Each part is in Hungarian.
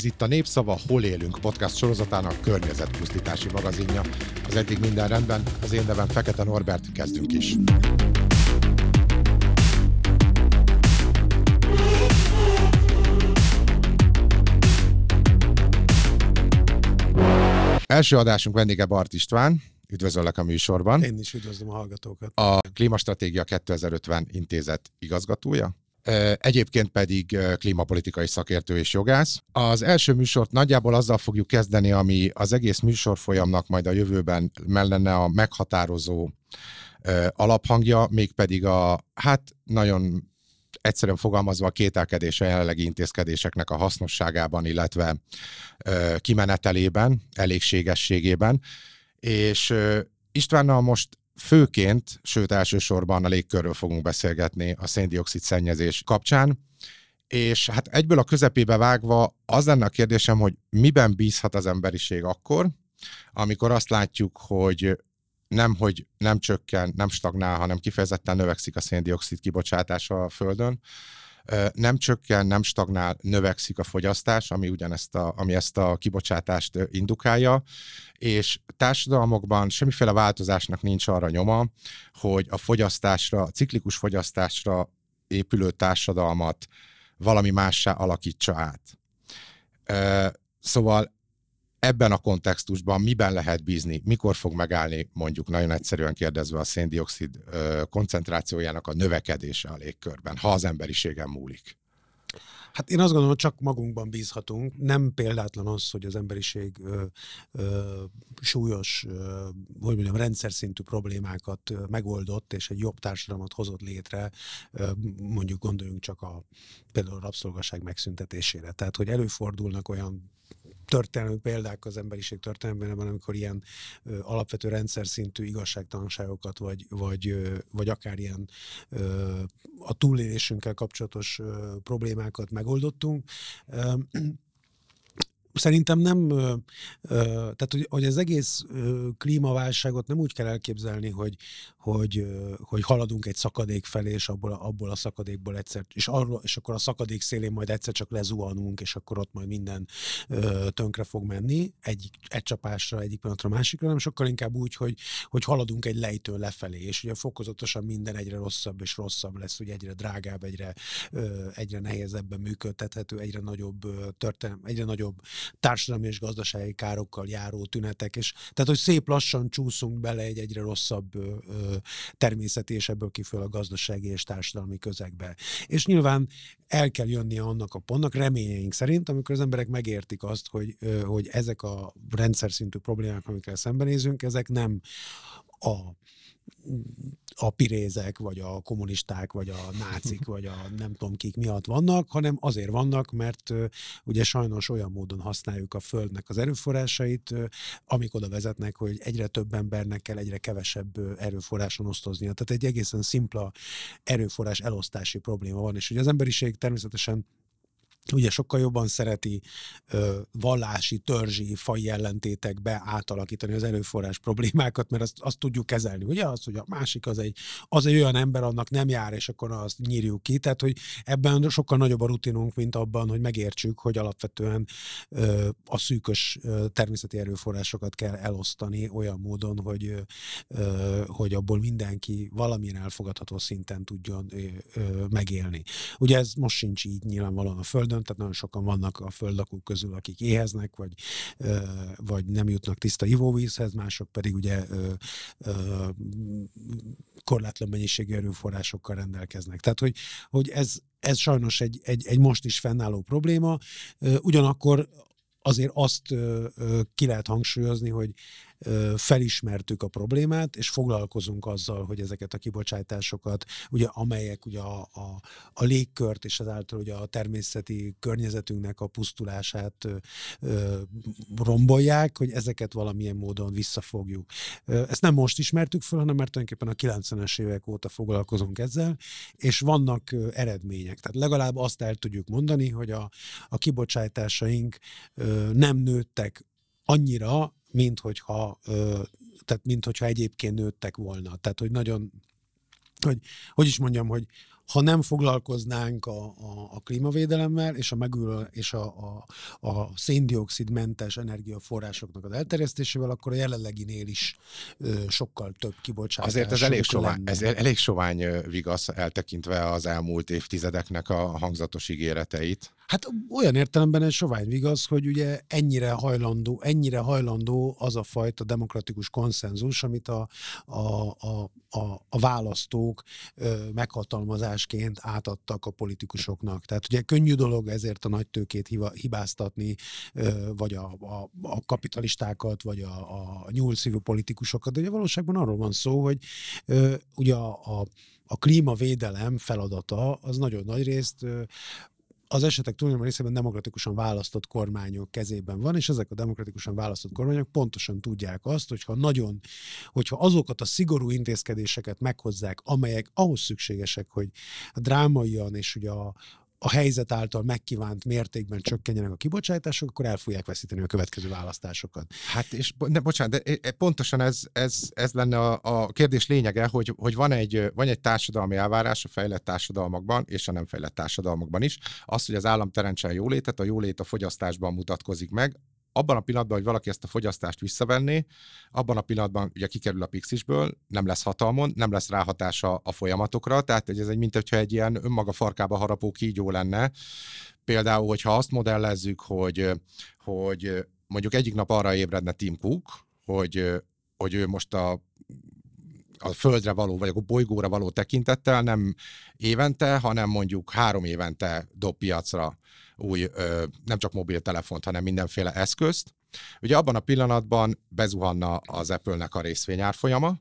Ez itt a Népszava Hol élünk podcast sorozatának környezetpusztítási magazinja. Az eddig minden rendben, az én nevem Fekete Norbert, kezdünk is. Első adásunk vendége Bart István, üdvözöllek a műsorban. Én is üdvözlöm a hallgatókat. A Klímastratégia 2050 intézet igazgatója. Egyébként pedig klímapolitikai szakértő és jogász. Az első műsort nagyjából azzal fogjuk kezdeni, ami az egész műsorfolyamnak majd a jövőben mellene a meghatározó alaphangja, mégpedig a, hát nagyon egyszerűen fogalmazva a kételkedés a jelenlegi intézkedéseknek a hasznosságában, illetve kimenetelében, elégségességében. És Istvánnal most főként, sőt elsősorban a légkörről fogunk beszélgetni a széndiokszid szennyezés kapcsán, és hát egyből a közepébe vágva az lenne a kérdésem, hogy miben bízhat az emberiség akkor, amikor azt látjuk, hogy nem, hogy nem csökken, nem stagnál, hanem kifejezetten növekszik a széndiokszid kibocsátása a Földön, nem csökken, nem stagnál, növekszik a fogyasztás, ami ugyanezt a, ami ezt a kibocsátást indukálja, és társadalmokban semmiféle változásnak nincs arra nyoma, hogy a fogyasztásra, a ciklikus fogyasztásra épülő társadalmat valami mássá alakítsa át. Szóval ebben a kontextusban miben lehet bízni, mikor fog megállni, mondjuk nagyon egyszerűen kérdezve a széndiokszid koncentrációjának a növekedése a légkörben, ha az emberiségen múlik? Hát én azt gondolom, hogy csak magunkban bízhatunk. Nem példátlan az, hogy az emberiség ö, ö, súlyos, ö, hogy mondjam, rendszer szintű problémákat megoldott, és egy jobb társadalmat hozott létre, ö, mondjuk gondoljunk csak a például a rabszolgaság megszüntetésére. Tehát, hogy előfordulnak olyan történelmi példák az emberiség történelemben, amikor ilyen ö, alapvető rendszer szintű igazságtalanságokat, vagy, vagy, ö, vagy akár ilyen ö, a túlélésünkkel kapcsolatos ö, problémákat megoldottunk. Ö, szerintem nem, tehát hogy, hogy az egész klímaválságot nem úgy kell elképzelni, hogy, hogy, hogy haladunk egy szakadék felé, és abból, abból a szakadékból egyszer, és, arról, és akkor a szakadék szélén majd egyszer csak lezuhanunk, és akkor ott majd minden tönkre fog menni, egy, egy csapásra, egyik pillanatra a másikra, hanem sokkal inkább úgy, hogy, hogy haladunk egy lejtőn lefelé, és ugye fokozatosan minden egyre rosszabb és rosszabb lesz, ugye egyre drágább, egyre, egyre nehezebben működtethető, egyre nagyobb történelem, egyre nagyobb társadalmi és gazdasági károkkal járó tünetek, és tehát, hogy szép lassan csúszunk bele egy egyre rosszabb ö, természeti és ebből kifől a gazdasági és társadalmi közegbe. És nyilván el kell jönnie annak a pontnak, reményeink szerint, amikor az emberek megértik azt, hogy, ö, hogy ezek a rendszer szintű problémák, amikkel szembenézünk, ezek nem a a pirézek, vagy a kommunisták, vagy a nácik, vagy a nem tudom kik miatt vannak, hanem azért vannak, mert ugye sajnos olyan módon használjuk a Földnek az erőforrásait, amik oda vezetnek, hogy egyre több embernek kell egyre kevesebb erőforráson osztoznia. Tehát egy egészen szimpla erőforrás elosztási probléma van, és ugye az emberiség természetesen ugye sokkal jobban szereti ö, vallási, törzsi, fai ellentétekbe átalakítani az erőforrás problémákat, mert azt, azt tudjuk kezelni, ugye? Az, hogy a másik az egy, az egy olyan ember, annak nem jár, és akkor azt nyírjuk ki. Tehát, hogy ebben sokkal nagyobb a rutinunk, mint abban, hogy megértsük, hogy alapvetően ö, a szűkös ö, természeti erőforrásokat kell elosztani olyan módon, hogy, ö, hogy abból mindenki valamilyen elfogadható szinten tudjon ö, ö, megélni. Ugye ez most sincs így nyilvánvalóan a Földön, tehát nagyon sokan vannak a földlakók közül, akik éheznek, vagy, vagy nem jutnak tiszta ivóvízhez, mások pedig ugye korlátlan mennyiségű erőforrásokkal rendelkeznek. Tehát, hogy, hogy ez, ez sajnos egy, egy, egy most is fennálló probléma, ugyanakkor azért azt ki lehet hangsúlyozni, hogy felismertük a problémát, és foglalkozunk azzal, hogy ezeket a kibocsátásokat, ugye, amelyek ugye a, a, a légkört és azáltal ugye a természeti környezetünknek a pusztulását ö, rombolják, hogy ezeket valamilyen módon visszafogjuk. Ezt nem most ismertük föl, hanem mert tulajdonképpen a 90-es évek óta foglalkozunk ezzel, és vannak eredmények. Tehát legalább azt el tudjuk mondani, hogy a, a kibocsátásaink ö, nem nőttek annyira, mint hogyha, tehát mint hogyha egyébként nőttek volna. Tehát, hogy nagyon, hogy, hogy is mondjam, hogy ha nem foglalkoznánk a, a, a klímavédelemmel és a megújuló és a, a, a széndiokszidmentes energiaforrásoknak az elterjesztésével, akkor a jelenleginél is ö, sokkal több kibocsátás. Azért ez elég, sovány, ez elég sovány vigasz eltekintve az elmúlt évtizedeknek a hangzatos ígéreteit. Hát olyan értelemben ez sovány vigaz, hogy ugye ennyire hajlandó, ennyire hajlandó az a fajta demokratikus konszenzus, amit a, a, a, a, a választók ö, meghatalmazásként átadtak a politikusoknak. Tehát ugye könnyű dolog ezért a nagy tőkét hibáztatni, ö, vagy a, a, a kapitalistákat, vagy a, a nyúlszívű politikusokat, de ugye valóságban arról van szó, hogy ö, ugye a, a a klímavédelem feladata az nagyon nagy részt az esetek túlnyomó részében demokratikusan választott kormányok kezében van, és ezek a demokratikusan választott kormányok pontosan tudják azt, hogyha nagyon, hogyha azokat a szigorú intézkedéseket meghozzák, amelyek ahhoz szükségesek, hogy drámaian és ugye a, a helyzet által megkívánt mértékben csökkenjenek a kibocsátások, akkor el fogják veszíteni a következő választásokat. Hát és de, bocsánat, de pontosan ez, ez, ez lenne a, a kérdés lényege, hogy, hogy van, egy, van egy társadalmi elvárás a fejlett társadalmakban és a nem fejlett társadalmakban is. Az, hogy az állam teremtse a jólétet, a jólét a fogyasztásban mutatkozik meg, abban a pillanatban, hogy valaki ezt a fogyasztást visszavenné, abban a pillanatban ugye kikerül a pixisből, nem lesz hatalmon, nem lesz ráhatása a folyamatokra, tehát ez egy, mint hogyha egy ilyen önmaga farkába harapó kígyó lenne. Például, hogyha azt modellezzük, hogy, hogy mondjuk egyik nap arra ébredne Tim Cook, hogy, hogy ő most a a földre való, vagy a bolygóra való tekintettel nem évente, hanem mondjuk három évente dob piacra új, nem csak mobiltelefont, hanem mindenféle eszközt. Ugye abban a pillanatban bezuhanna az Apple-nek a részvényárfolyama,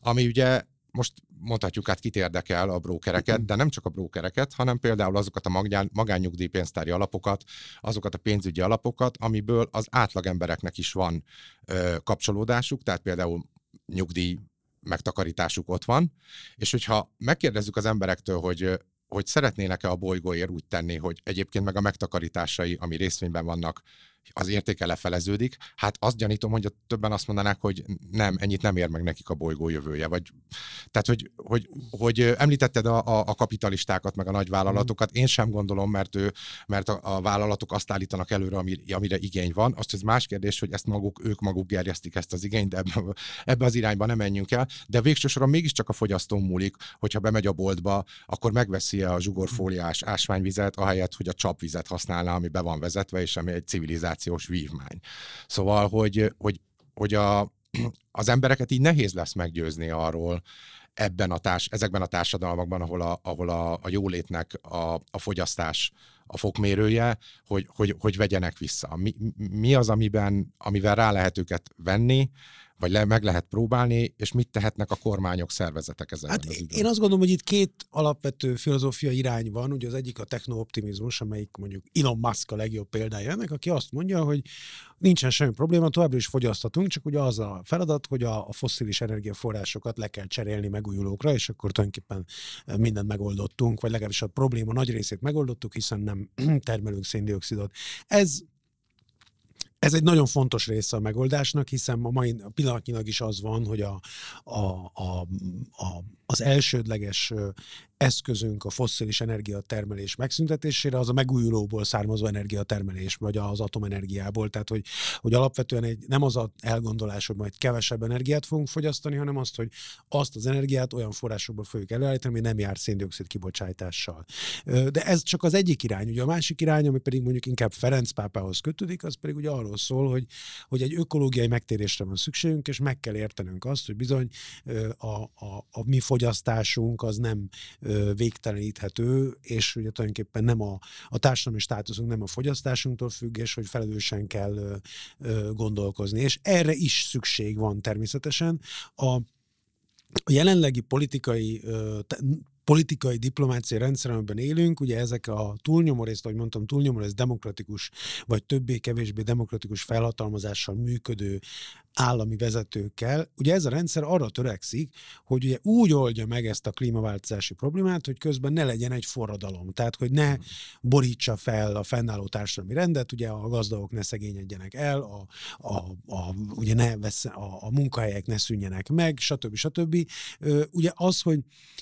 ami ugye most mondhatjuk át, kit érdekel a brókereket, de nem csak a brókereket, hanem például azokat a magán, magánnyugdíjpénztári alapokat, azokat a pénzügyi alapokat, amiből az átlagembereknek is van ö, kapcsolódásuk, tehát például nyugdíj megtakarításuk ott van, és hogyha megkérdezzük az emberektől, hogy hogy szeretnének-e a bolygóért úgy tenni, hogy egyébként meg a megtakarításai, ami részvényben vannak, az értéke lefeleződik, hát azt gyanítom, hogy többen azt mondanák, hogy nem, ennyit nem ér meg nekik a bolygó jövője. Vagy, tehát, hogy, hogy, hogy említetted a, a, a kapitalistákat, meg a nagyvállalatokat, én sem gondolom, mert, ő, mert a, a vállalatok azt állítanak előre, amire, amire igény van. Azt ez más kérdés, hogy ezt maguk, ők maguk gerjesztik ezt az igényt, de ebbe, ebbe az irányba nem menjünk el. De végső soron mégiscsak a fogyasztó múlik, hogyha bemegy a boltba, akkor megveszi-e a zsugorfóliás ásványvizet, ahelyett, hogy a csapvizet használná, ami be van vezetve, és ami egy civilizáció civilizációs vívmány. Szóval, hogy, hogy, hogy a, az embereket így nehéz lesz meggyőzni arról, ebben a társ, ezekben a társadalmakban, ahol a, ahol a, a jólétnek a, a fogyasztás a fokmérője, hogy, hogy, hogy vegyenek vissza. Mi, mi az, amiben, amivel rá lehet őket venni, vagy le, meg lehet próbálni, és mit tehetnek a kormányok, szervezetek ezzel? Hát az én azt gondolom, hogy itt két alapvető filozófia irány van, ugye az egyik a technooptimizmus, amelyik mondjuk Elon Musk a legjobb példája ennek, aki azt mondja, hogy nincsen semmi probléma, továbbra is fogyasztatunk, csak ugye az a feladat, hogy a, a fosszilis energiaforrásokat le kell cserélni megújulókra, és akkor tulajdonképpen mindent megoldottunk, vagy legalábbis a probléma nagy részét megoldottuk, hiszen nem termelünk széndiokszidot. Ez ez egy nagyon fontos része a megoldásnak, hiszen a mai pillanatnyilag is az van, hogy a, a, a, a, az elsődleges eszközünk a fosszilis energiatermelés megszüntetésére, az a megújulóból származó energiatermelés, vagy az atomenergiából. Tehát, hogy, hogy alapvetően egy, nem az a elgondolás, hogy majd kevesebb energiát fogunk fogyasztani, hanem azt, hogy azt az energiát olyan forrásokból fogjuk előállítani, ami nem jár széndiokszid kibocsátással. De ez csak az egyik irány. Ugye a másik irány, ami pedig mondjuk inkább Ferenc pápához kötődik, az pedig ugye arról szól, hogy, hogy egy ökológiai megtérésre van szükségünk, és meg kell értenünk azt, hogy bizony a, a, a mi fogyasztásunk az nem végteleníthető, és ugye tulajdonképpen nem a, a társadalmi státuszunk nem a fogyasztásunktól függ, és hogy felelősen kell gondolkozni. És erre is szükség van természetesen. A a jelenlegi politikai politikai diplomáciai rendszer, amiben élünk, ugye ezek a túlnyomó részt, ahogy mondtam, túlnyomó részt demokratikus, vagy többé-kevésbé demokratikus felhatalmazással működő állami vezetőkkel. Ugye ez a rendszer arra törekszik, hogy ugye úgy oldja meg ezt a klímaváltozási problémát, hogy közben ne legyen egy forradalom. Tehát, hogy ne borítsa fel a fennálló társadalmi rendet, ugye a gazdagok ne szegényedjenek el, a, a, a, ugye ne vesz, a, a munkahelyek ne szűnjenek meg, stb. stb. Ugye az, hogy,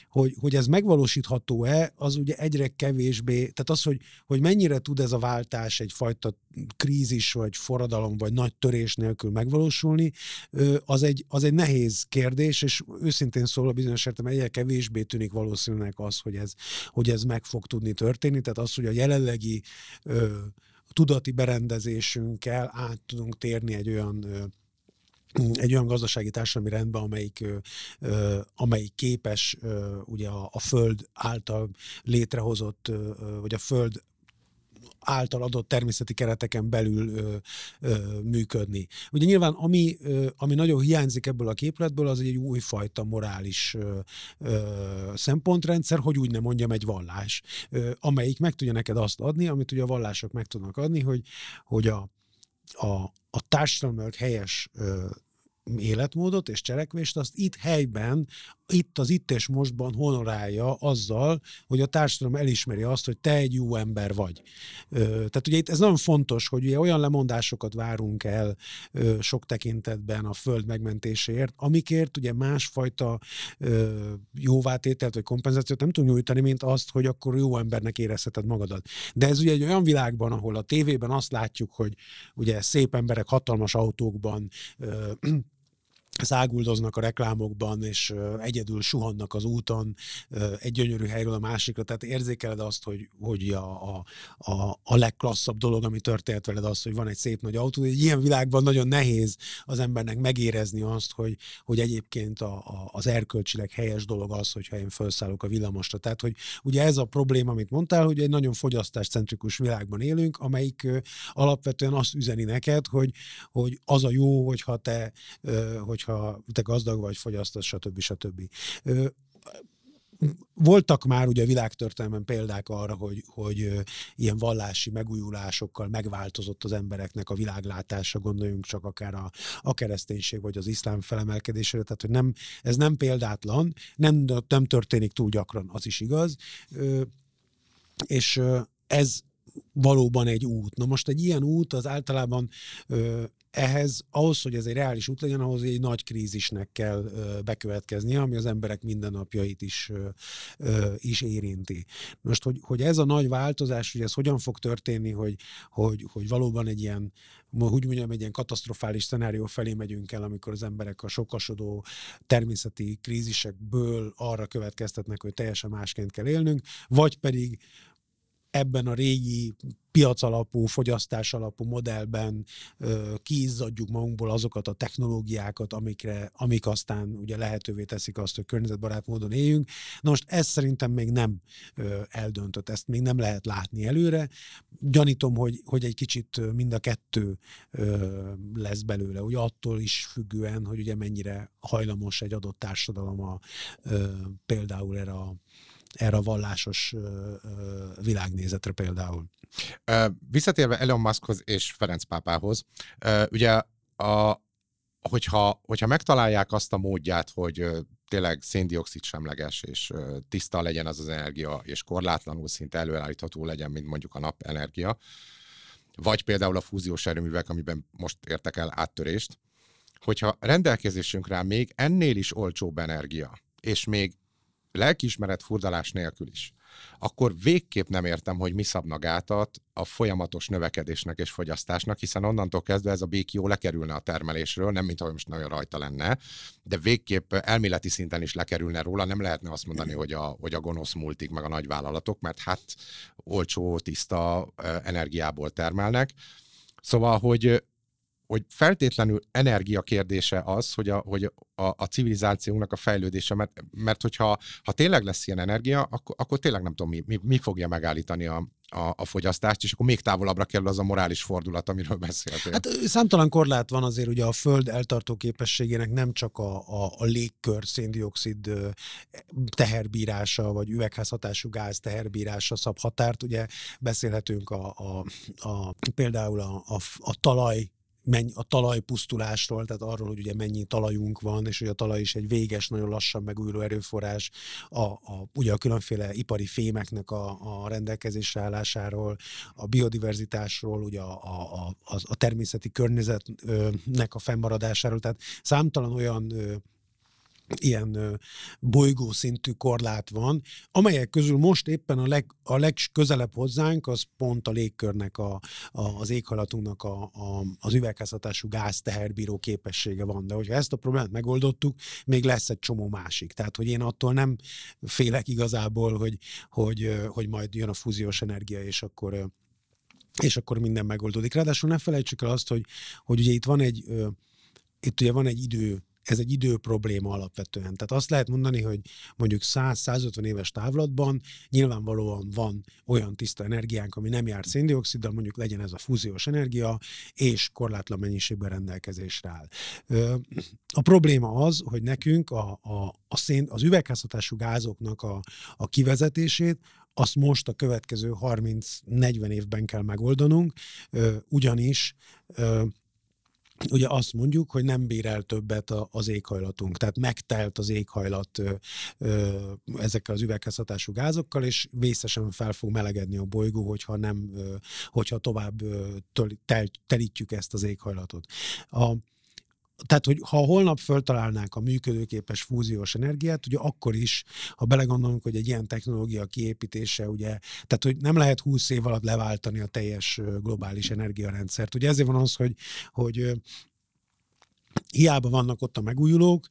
hogy, hogy ez megvalósítható-e, az ugye egyre kevésbé, tehát az, hogy, hogy mennyire tud ez a váltás egyfajta krízis, vagy forradalom, vagy nagy törés nélkül megvalósulni, az egy, az egy nehéz kérdés, és őszintén szólva bizonyos értem egyre kevésbé tűnik valószínűleg az, hogy ez, hogy ez meg fog tudni történni, tehát az, hogy a jelenlegi ö, tudati berendezésünkkel át tudunk térni egy olyan ö, egy olyan gazdasági társadalmi rendben, amelyik, amelyik képes ugye a, a Föld által létrehozott, vagy a Föld által adott természeti kereteken belül ö, ö, működni. Ugye nyilván ami, ö, ami nagyon hiányzik ebből a képletből, az egy újfajta morális ö, ö, szempontrendszer, hogy úgy nem mondjam egy vallás, ö, amelyik meg tudja neked azt adni, amit ugye a vallások meg tudnak adni, hogy, hogy a, a, a társadalmilag helyes ö, életmódot és cselekvést, azt itt helyben itt az itt és mostban honorálja azzal, hogy a társadalom elismeri azt, hogy te egy jó ember vagy. Tehát ugye itt ez nagyon fontos, hogy ugye olyan lemondásokat várunk el sok tekintetben a föld megmentéséért, amikért ugye másfajta jóvátételt vagy kompenzációt nem tudunk nyújtani, mint azt, hogy akkor jó embernek érezheted magadat. De ez ugye egy olyan világban, ahol a tévében azt látjuk, hogy ugye szép emberek hatalmas autókban száguldoznak a reklámokban, és egyedül suhannak az úton egy gyönyörű helyről a másikra, tehát érzékeled azt, hogy, hogy a, a, a, a legklasszabb dolog, ami történt veled az, hogy van egy szép nagy autó. Egy ilyen világban nagyon nehéz az embernek megérezni azt, hogy, hogy egyébként a, a, az erkölcsileg helyes dolog az, hogyha én felszállok a villamosra. Tehát, hogy ugye ez a probléma, amit mondtál, hogy egy nagyon fogyasztáscentrikus világban élünk, amelyik alapvetően azt üzeni neked, hogy, hogy az a jó, hogyha te, hogyha hogyha te gazdag vagy, fogyasztasz, stb. stb. Voltak már ugye a világtörténelmen példák arra, hogy, hogy ilyen vallási megújulásokkal megváltozott az embereknek a világlátása, gondoljunk csak akár a, a kereszténység vagy az iszlám felemelkedésére, tehát hogy nem, ez nem példátlan, nem, nem történik túl gyakran, az is igaz, és ez valóban egy út. Na most egy ilyen út az általában ehhez, ahhoz, hogy ez egy reális út legyen, ahhoz egy nagy krízisnek kell bekövetkeznie, ami az emberek mindennapjait is, is érinti. Most, hogy, hogy ez a nagy változás, hogy ez hogyan fog történni, hogy, hogy, hogy valóban egy ilyen, úgy mondjam, egy ilyen katasztrofális szenárió felé megyünk el, amikor az emberek a sokasodó természeti krízisekből arra következtetnek, hogy teljesen másként kell élnünk, vagy pedig ebben a régi piac alapú, fogyasztás alapú modellben ö, kiizzadjuk magunkból azokat a technológiákat, amikre, amik aztán ugye lehetővé teszik azt, hogy környezetbarát módon éljünk. Na most ez szerintem még nem ö, eldöntött, ezt még nem lehet látni előre. Gyanítom, hogy, hogy egy kicsit mind a kettő ö, lesz belőle, ugye attól is függően, hogy ugye mennyire hajlamos egy adott társadalom a, például erre a erre a vallásos világnézetre például. Visszatérve Elon Muskhoz és Ferenc pápához, ugye a, hogyha, hogyha megtalálják azt a módját, hogy tényleg széndiokszid semleges, és tiszta legyen az az energia, és korlátlanul szinte előállítható legyen, mint mondjuk a napenergia, vagy például a fúziós erőművek, amiben most értek el áttörést, hogyha rendelkezésünkre még ennél is olcsóbb energia, és még lelkiismeret furdalás nélkül is, akkor végképp nem értem, hogy mi szabna gátat a folyamatos növekedésnek és fogyasztásnak, hiszen onnantól kezdve ez a bék jó lekerülne a termelésről, nem mint ahogy most nagyon rajta lenne, de végképp elméleti szinten is lekerülne róla, nem lehetne azt mondani, hogy a, hogy a gonosz multik meg a nagyvállalatok, mert hát olcsó, tiszta energiából termelnek. Szóval, hogy hogy feltétlenül energia kérdése az, hogy a, hogy a, a civilizációnknak a fejlődése, mert, mert hogyha ha tényleg lesz ilyen energia, akkor, akkor tényleg nem tudom, mi, mi, mi fogja megállítani a, a, a fogyasztást, és akkor még távolabbra kerül az a morális fordulat, amiről beszéltél. Hát számtalan korlát van azért ugye a Föld eltartó képességének nem csak a, a, a légkör széndiokszid teherbírása, vagy üvegházhatású gáz teherbírása szab határt, ugye beszélhetünk a, a, a például a, a, a talaj menny, a talajpusztulásról, tehát arról, hogy ugye mennyi talajunk van, és hogy a talaj is egy véges, nagyon lassan megújuló erőforrás, a, a, ugye a különféle ipari fémeknek a, a rendelkezésre állásáról, a biodiverzitásról, ugye a, a, a, a természeti környezetnek a fennmaradásáról, tehát számtalan olyan ilyen bolygó szintű korlát van, amelyek közül most éppen a, leg, a legközelebb hozzánk, az pont a légkörnek, a, a, az éghajlatunknak a, a, az üvegházhatású gáz teherbíró képessége van. De hogyha ezt a problémát megoldottuk, még lesz egy csomó másik. Tehát, hogy én attól nem félek igazából, hogy, hogy, hogy majd jön a fúziós energia, és akkor és akkor minden megoldódik. Ráadásul ne felejtsük el azt, hogy, hogy ugye itt van egy, itt ugye van egy idő ez egy idő probléma alapvetően. Tehát azt lehet mondani, hogy mondjuk 100-150 éves távlatban nyilvánvalóan van olyan tiszta energiánk, ami nem jár széndioksziddal, mondjuk legyen ez a fúziós energia, és korlátlan mennyiségben rendelkezésre áll. A probléma az, hogy nekünk a, a, a szén, az üvegházhatású gázoknak a, a kivezetését azt most a következő 30-40 évben kell megoldanunk, ugyanis ugye azt mondjuk, hogy nem bír el többet az éghajlatunk, tehát megtelt az éghajlat ezekkel az üvegházhatású gázokkal, és vészesen fel fog melegedni a bolygó, hogyha nem, hogyha tovább telítjük ezt az éghajlatot. A, tehát, hogy ha holnap föltalálnák a működőképes fúziós energiát, ugye akkor is, ha belegondolunk, hogy egy ilyen technológia kiépítése, ugye, tehát, hogy nem lehet 20 év alatt leváltani a teljes globális energiarendszert. Ugye ezért van az, hogy, hogy hiába vannak ott a megújulók,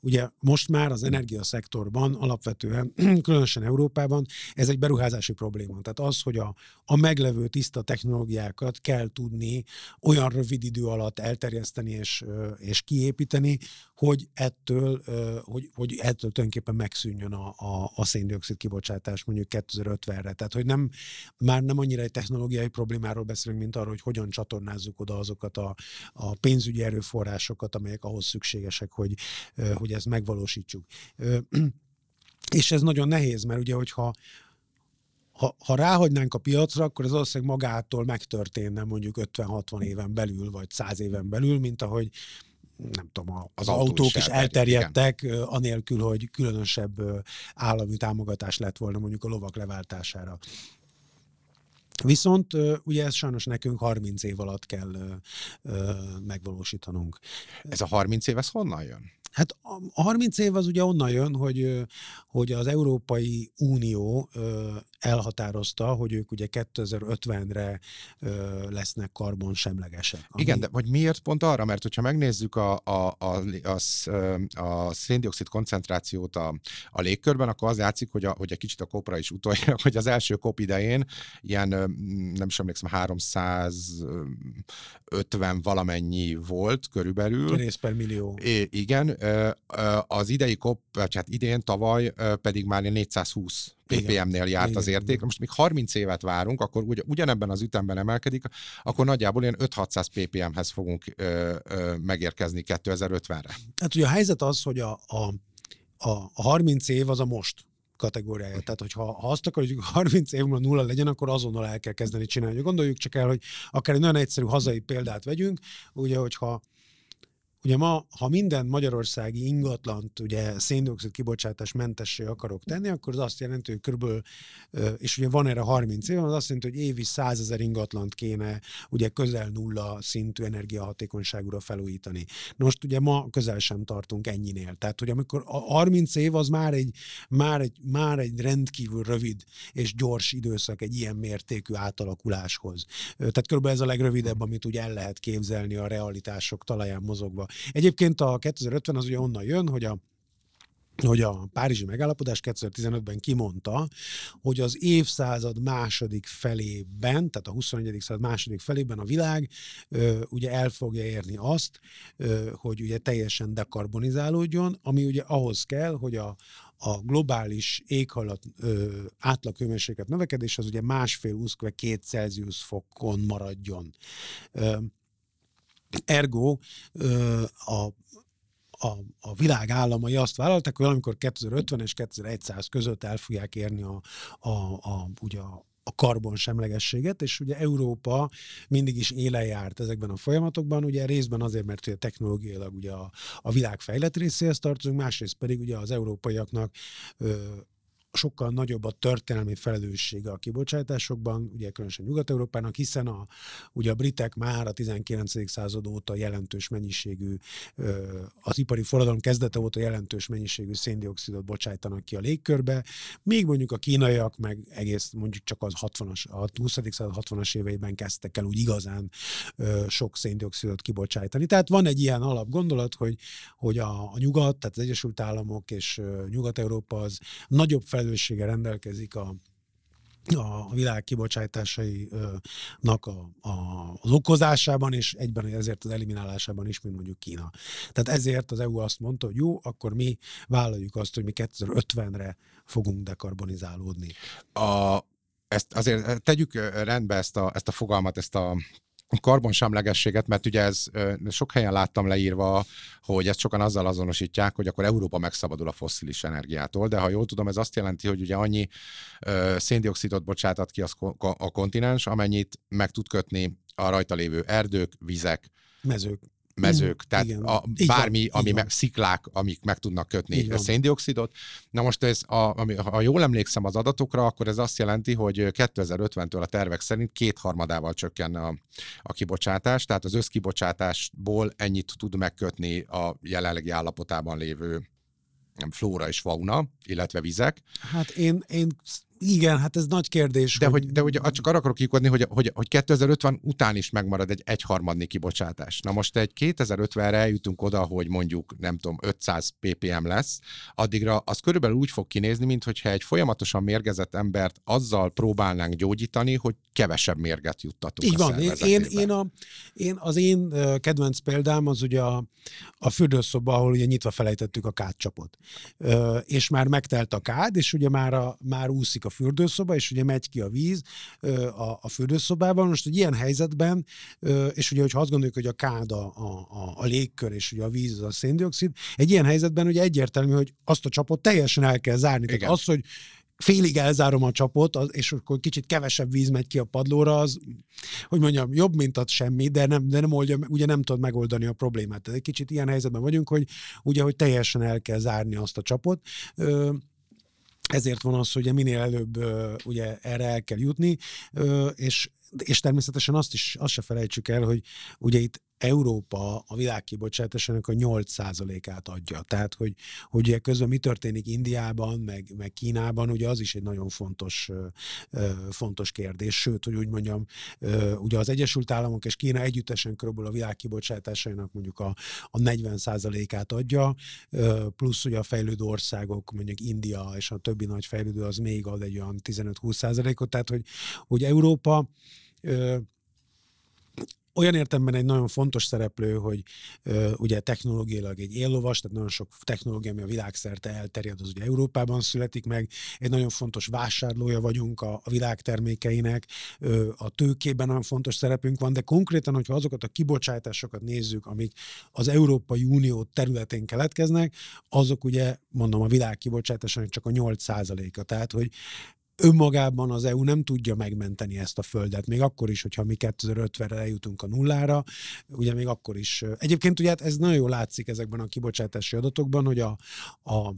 ugye most már az energiaszektorban alapvetően, különösen Európában, ez egy beruházási probléma. Tehát az, hogy a, a meglevő tiszta technológiákat kell tudni olyan rövid idő alatt elterjeszteni és, és kiépíteni, hogy ettől, hogy, hogy ettől tulajdonképpen megszűnjön a, a, a széndiokszid kibocsátás mondjuk 2050-re. Tehát, hogy nem, már nem annyira egy technológiai problémáról beszélünk, mint arról, hogy hogyan csatornázzuk oda azokat a, a pénzügyi erőforrásokat, amelyek ahhoz szükségesek, hogy, hogy ezt megvalósítsuk. És ez nagyon nehéz, mert ugye, hogyha ha, ha ráhagynánk a piacra, akkor ez valószínűleg magától megtörténne mondjuk 50-60 éven belül, vagy 100 éven belül, mint ahogy nem tudom, az, az autók is, is elterjedtek, igen. anélkül, hogy különösebb állami támogatás lett volna mondjuk a lovak leváltására. Viszont ugye ez sajnos nekünk 30 év alatt kell megvalósítanunk. Ez a 30 év, ez honnan jön? Hát a 30 év az ugye onnan jön, hogy, hogy az Európai Unió elhatározta, hogy ők ugye 2050-re lesznek karbonsemlegesek. Ami... Igen, de vagy miért pont arra? Mert hogyha megnézzük a, a, a, a, a széndiokszid koncentrációt a, a légkörben, akkor az látszik, hogy, a, hogy egy kicsit a kopra is utolja, hogy az első kop idején ilyen, nem is emlékszem, 350 valamennyi volt körülbelül. Rész per millió. É, igen, az idei kop, vagy hát idén, tavaly pedig már 420 ppm-nél járt igen, az érték. Igen. Most még 30 évet várunk, akkor ugy, ugyanebben az ütemben emelkedik, akkor nagyjából ilyen 5-600 ppm-hez fogunk ö, ö, megérkezni 2050-re. Hát ugye a helyzet az, hogy a, a, a, a 30 év az a most kategóriája. Tehát, hogyha ha azt akarjuk, hogy 30 év múlva nulla legyen, akkor azonnal el kell kezdeni csinálni. Gondoljuk csak el, hogy akár egy nagyon egyszerű hazai példát vegyünk, ugye, hogyha Ugye ma, ha minden magyarországi ingatlant ugye széndiokszid kibocsátás mentessé akarok tenni, akkor az azt jelenti, hogy körülbelül, és ugye van erre 30 év, az azt jelenti, hogy évi 100 ezer ingatlant kéne ugye közel nulla szintű energiahatékonyságúra felújítani. Most ugye ma közel sem tartunk ennyinél. Tehát, hogy amikor a 30 év az már egy, már egy, már egy rendkívül rövid és gyors időszak egy ilyen mértékű átalakuláshoz. Tehát körülbelül ez a legrövidebb, amit ugye el lehet képzelni a realitások talaján mozogva. Egyébként a 2050 az ugye onnan jön, hogy a hogy a Párizsi megállapodás 2015-ben kimondta, hogy az évszázad második felében, tehát a 21. század második felében a világ ö, ugye el fogja érni azt, ö, hogy ugye teljesen dekarbonizálódjon, ami ugye ahhoz kell, hogy a, a globális éghajlat átlaghőmérséklet növekedés az ugye másfél 20 két Celsius fokon maradjon. Ö, Ergo a a, a világ államai azt vállalták, hogy valamikor 2050 és 2100 között el fogják érni a, a, a, ugye a, a karbon semlegességet, és ugye Európa mindig is élen járt ezekben a folyamatokban, ugye részben azért, mert ugye technológiailag ugye a, a világ fejlett részéhez tartozunk, másrészt pedig ugye az európaiaknak ö, sokkal nagyobb a történelmi felelőssége a kibocsátásokban, ugye különösen Nyugat-Európának, hiszen a, ugye a britek már a 19. század óta jelentős mennyiségű, az ipari forradalom kezdete óta jelentős mennyiségű széndiokszidot bocsájtanak ki a légkörbe, még mondjuk a kínaiak meg egész mondjuk csak az 60-as, a 20. század 60-as éveiben kezdtek el úgy igazán sok széndiokszidot kibocsájtani. Tehát van egy ilyen alapgondolat, hogy, hogy a, a nyugat, tehát az Egyesült Államok és Nyugat-Európa az nagyobb felelőssége rendelkezik a, a világ kibocsátásainak a, a, az okozásában, és egyben ezért az eliminálásában is, mint mondjuk Kína. Tehát ezért az EU azt mondta, hogy jó, akkor mi vállaljuk azt, hogy mi 2050-re fogunk dekarbonizálódni. A, ezt azért tegyük rendbe ezt a, ezt a fogalmat, ezt a karbonsemlegességet, mert ugye ez sok helyen láttam leírva, hogy ezt sokan azzal azonosítják, hogy akkor Európa megszabadul a fosszilis energiától, de ha jól tudom, ez azt jelenti, hogy ugye annyi széndiokszidot bocsátat ki a kontinens, amennyit meg tud kötni a rajta lévő erdők, vizek, mezők mezők, tehát Igen. a, bármi, van, ami meg, sziklák, amik meg tudnak kötni széndiokszidot. Na most ez, a, ami, ha jól emlékszem az adatokra, akkor ez azt jelenti, hogy 2050-től a tervek szerint kétharmadával csökkenne a, a kibocsátás, tehát az összkibocsátásból ennyit tud megkötni a jelenlegi állapotában lévő flóra és fauna, illetve vizek. Hát én, én igen, hát ez nagy kérdés. De hogy, de hogy csak arra akarok kikodni, hogy, hogy, hogy 2050 után is megmarad egy egyharmadnyi kibocsátás. Na most egy 2050-re eljutunk oda, hogy mondjuk, nem tudom, 500 ppm lesz, addigra az körülbelül úgy fog kinézni, mintha egy folyamatosan mérgezett embert azzal próbálnánk gyógyítani, hogy kevesebb mérget juttatunk Így a van. Én, én, a, én, az én kedvenc példám az ugye a, a fürdőszoba, ahol ugye nyitva felejtettük a kádcsapot. És már megtelt a kád, és ugye már, a, már úszik a a fürdőszoba, és ugye megy ki a víz a, a fürdőszobában. Most egy ilyen helyzetben, és ugye, hogyha azt gondoljuk, hogy a kád a, a, a légkör, és ugye a víz a széndiokszid, egy ilyen helyzetben ugye egyértelmű, hogy azt a csapot teljesen el kell zárni. Igen. Tehát az, hogy félig elzárom a csapot, és akkor kicsit kevesebb víz megy ki a padlóra, az, hogy mondjam, jobb, mint az semmi, de nem, de nem oldja, ugye nem tud megoldani a problémát. Tehát egy kicsit ilyen helyzetben vagyunk, hogy ugye, hogy teljesen el kell zárni azt a csapot ezért van az, hogy minél előbb ugye erre el kell jutni, és és természetesen azt is, azt se felejtsük el, hogy ugye itt Európa a világ kibocsátásának a 8%-át adja. Tehát, hogy, hogy ugye közben mi történik Indiában, meg, meg Kínában, ugye az is egy nagyon fontos, fontos kérdés. Sőt, hogy úgy mondjam, ugye az Egyesült Államok és Kína együttesen körülbelül a világ kibocsátásainak mondjuk a, a 40%-át adja, plusz ugye a fejlődő országok, mondjuk India és a többi nagy fejlődő az még ad egy olyan 15-20%-ot, tehát hogy, hogy Európa olyan értemben egy nagyon fontos szereplő, hogy ö, ugye technológiailag egy éllovas, tehát nagyon sok technológia, ami a világszerte elterjed, az ugye Európában születik meg. Egy nagyon fontos vásárlója vagyunk a, a világ termékeinek, ö, a tőkében nagyon fontos szerepünk van, de konkrétan, hogyha azokat a kibocsátásokat nézzük, amik az Európai Unió területén keletkeznek, azok ugye, mondom, a világ kibocsátásának csak a 8%-a. Tehát, hogy önmagában az EU nem tudja megmenteni ezt a földet, még akkor is, hogyha mi 2050-re eljutunk a nullára, ugye még akkor is. Egyébként ugye hát ez nagyon jól látszik ezekben a kibocsátási adatokban, hogy a, a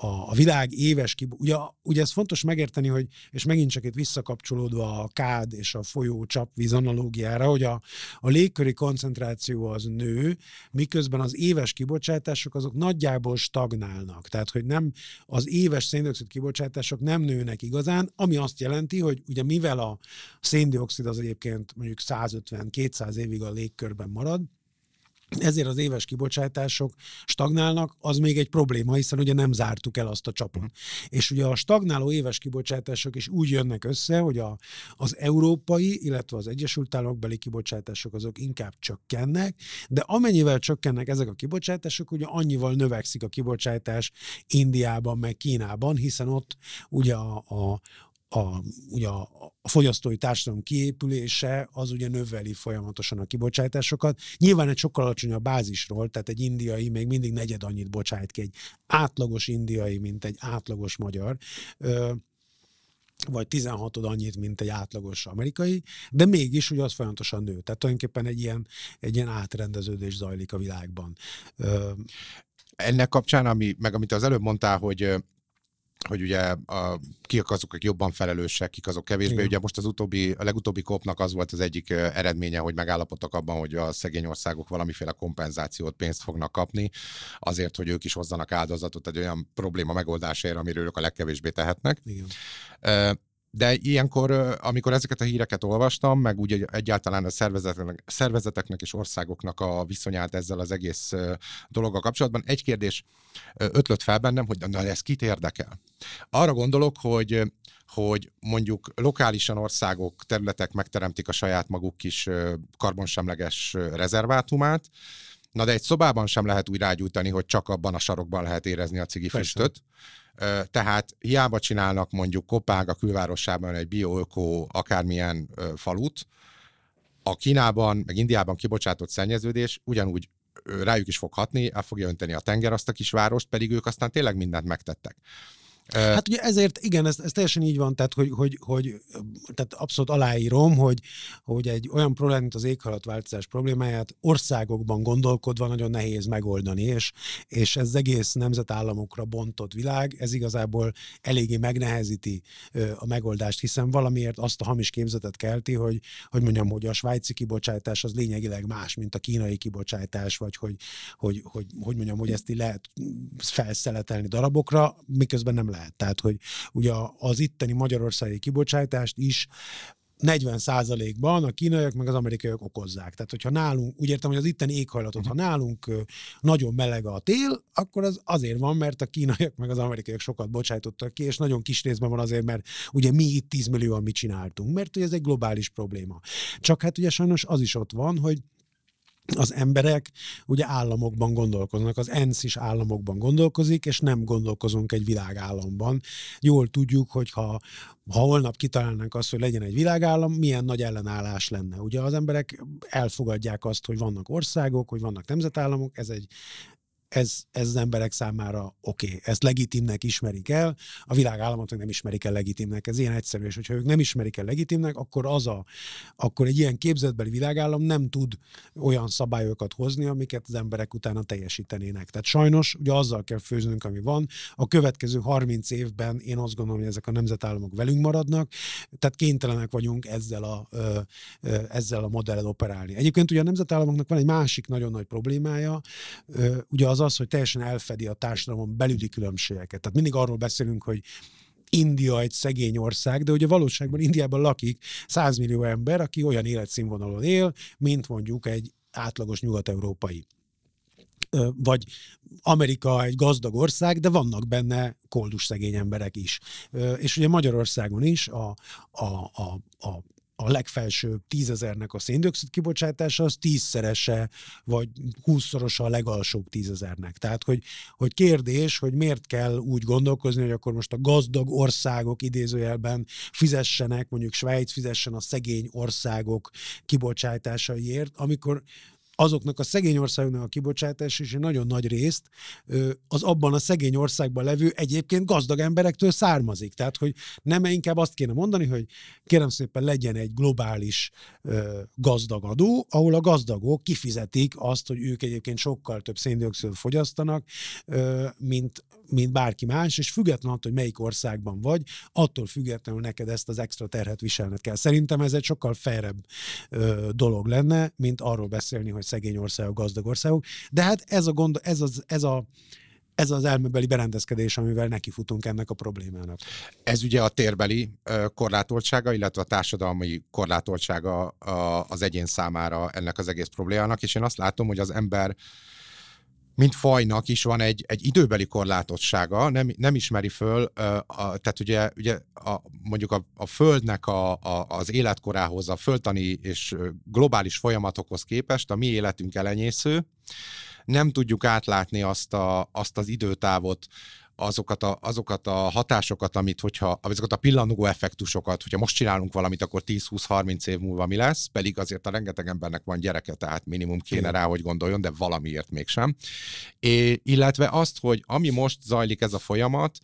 a, a világ éves kib... Ugye, ugye ez fontos megérteni, hogy, és megint csak itt visszakapcsolódva a kád és a folyó csapvíz analógiára, hogy a, a légköri koncentráció az nő, miközben az éves kibocsátások azok nagyjából stagnálnak. Tehát, hogy nem az éves széndiokszid kibocsátások nem nőnek igazán, ami azt jelenti, hogy ugye mivel a széndiokszid az egyébként mondjuk 150-200 évig a légkörben marad, ezért az éves kibocsátások stagnálnak, az még egy probléma, hiszen ugye nem zártuk el azt a csapot. Uh-huh. És ugye a stagnáló éves kibocsátások is úgy jönnek össze, hogy a, az európai, illetve az Egyesült Államok beli kibocsátások azok inkább csökkennek, de amennyivel csökkennek ezek a kibocsátások, ugye annyival növekszik a kibocsátás Indiában, meg Kínában, hiszen ott ugye a, a, a, ugye a, a fogyasztói társadalom kiépülése az ugye növeli folyamatosan a kibocsátásokat. Nyilván egy sokkal alacsonyabb bázisról, tehát egy indiai még mindig negyed annyit bocsájt ki egy átlagos indiai, mint egy átlagos magyar. Ö, vagy 16 annyit, mint egy átlagos amerikai, de mégis ugye az folyamatosan nő. Tehát tulajdonképpen egy ilyen, egy ilyen átrendeződés zajlik a világban. Ennek kapcsán, ami, meg amit az előbb mondtál, hogy hogy ugye a, kik azok, akik jobban felelősek, kik azok kevésbé. Igen. Ugye most az utóbbi, a legutóbbi kopnak az volt az egyik eredménye, hogy megállapodtak abban, hogy a szegény országok valamiféle kompenzációt, pénzt fognak kapni, azért, hogy ők is hozzanak áldozatot egy olyan probléma megoldására, amiről ők a legkevésbé tehetnek. Igen. De ilyenkor, amikor ezeket a híreket olvastam, meg úgy egyáltalán a szervezeteknek, szervezeteknek és országoknak a viszonyát ezzel az egész dologgal kapcsolatban, egy kérdés ötlött fel bennem, hogy na, ez kit érdekel. Arra gondolok, hogy hogy mondjuk lokálisan országok, területek megteremtik a saját maguk kis karbonsemleges rezervátumát, Na de egy szobában sem lehet úgy rágyújtani, hogy csak abban a sarokban lehet érezni a cigi füstöt. Tehát hiába csinálnak mondjuk Kopág a külvárosában egy bioöko akármilyen falut, a Kínában, meg Indiában kibocsátott szennyeződés ugyanúgy rájuk is fog hatni, el fogja önteni a tenger azt a kisvárost, pedig ők aztán tényleg mindent megtettek. Hát ugye ezért, igen, ez, ez teljesen így van, tehát, hogy, hogy, hogy tehát abszolút aláírom, hogy, hogy egy olyan problémát, mint az éghajlatváltozás problémáját országokban gondolkodva nagyon nehéz megoldani, és, és ez egész nemzetállamokra bontott világ, ez igazából eléggé megnehezíti a megoldást, hiszen valamiért azt a hamis képzetet kelti, hogy, hogy mondjam, hogy a svájci kibocsátás az lényegileg más, mint a kínai kibocsátás, vagy hogy, hogy, hogy, hogy mondjam, hogy ezt így lehet felszeletelni darabokra, miközben nem lehet lehet. Tehát, hogy ugye az itteni magyarországi kibocsátást is 40 ban a kínaiak meg az amerikaiak okozzák. Tehát, hogyha nálunk, úgy értem, hogy az itteni éghajlatot, ha nálunk nagyon meleg a tél, akkor az azért van, mert a kínaiak meg az amerikaiak sokat bocsájtottak ki, és nagyon kis részben van azért, mert ugye mi itt 10 millióan mit csináltunk, mert ugye ez egy globális probléma. Csak hát ugye sajnos az is ott van, hogy az emberek ugye államokban gondolkoznak, az ENSZ is államokban gondolkozik, és nem gondolkozunk egy világállamban. Jól tudjuk, hogy ha, ha holnap kitalálnánk azt, hogy legyen egy világállam, milyen nagy ellenállás lenne. Ugye az emberek elfogadják azt, hogy vannak országok, hogy vannak nemzetállamok, ez egy ez, ez az emberek számára oké, okay. ezt legitimnek ismerik el, a világállamot nem ismerik el legitimnek, ez ilyen egyszerű, és hogyha ők nem ismerik el legitimnek, akkor az a, akkor egy ilyen képzetbeli világállam nem tud olyan szabályokat hozni, amiket az emberek utána teljesítenének. Tehát sajnos ugye azzal kell főznünk, ami van. A következő 30 évben én azt gondolom, hogy ezek a nemzetállamok velünk maradnak, tehát kénytelenek vagyunk ezzel a, ezzel a modellel operálni. Egyébként ugye a nemzetállamoknak van egy másik nagyon nagy problémája, ugye az az az, hogy teljesen elfedi a társadalom belüli különbségeket. Tehát mindig arról beszélünk, hogy India egy szegény ország, de ugye valóságban Indiában lakik 100 millió ember, aki olyan életszínvonalon él, mint mondjuk egy átlagos nyugat-európai vagy Amerika egy gazdag ország, de vannak benne koldus szegény emberek is. És ugye Magyarországon is a, a, a, a a legfelső tízezernek a széndiokszid kibocsátása az tízszerese, vagy húszszorosa a legalsóbb tízezernek. Tehát, hogy, hogy kérdés, hogy miért kell úgy gondolkozni, hogy akkor most a gazdag országok idézőjelben fizessenek, mondjuk Svájc fizessen a szegény országok kibocsátásaiért, amikor azoknak a szegény országoknak a kibocsátás és egy nagyon nagy részt az abban a szegény országban levő egyébként gazdag emberektől származik. Tehát, hogy nem inkább azt kéne mondani, hogy kérem szépen legyen egy globális gazdag adó, ahol a gazdagok kifizetik azt, hogy ők egyébként sokkal több széndiokszidot fogyasztanak, mint, mint bárki más, és független attól, hogy melyik országban vagy, attól függetlenül neked ezt az extra terhet viselned kell. Szerintem ez egy sokkal fejrebb dolog lenne, mint arról beszélni, hogy szegény országok, gazdag országok. De hát ez a gond, ez az, ez a, ez az elmebeli berendezkedés, amivel nekifutunk ennek a problémának. Ez ugye a térbeli korlátoltsága, illetve a társadalmi korlátoltsága az egyén számára ennek az egész problémának, és én azt látom, hogy az ember mint fajnak is van egy, egy időbeli korlátottsága, nem, nem ismeri föl, a, tehát ugye, ugye a, mondjuk a, a Földnek a, a, az életkorához, a földtani és globális folyamatokhoz képest a mi életünk elenyésző, nem tudjuk átlátni azt, a, azt az időtávot, azokat a, azokat a hatásokat, amit, hogyha, azokat a pillangó effektusokat, hogyha most csinálunk valamit, akkor 10-20-30 év múlva mi lesz, pedig azért a rengeteg embernek van gyereke, tehát minimum kéne rá, hogy gondoljon, de valamiért mégsem. É, illetve azt, hogy ami most zajlik ez a folyamat,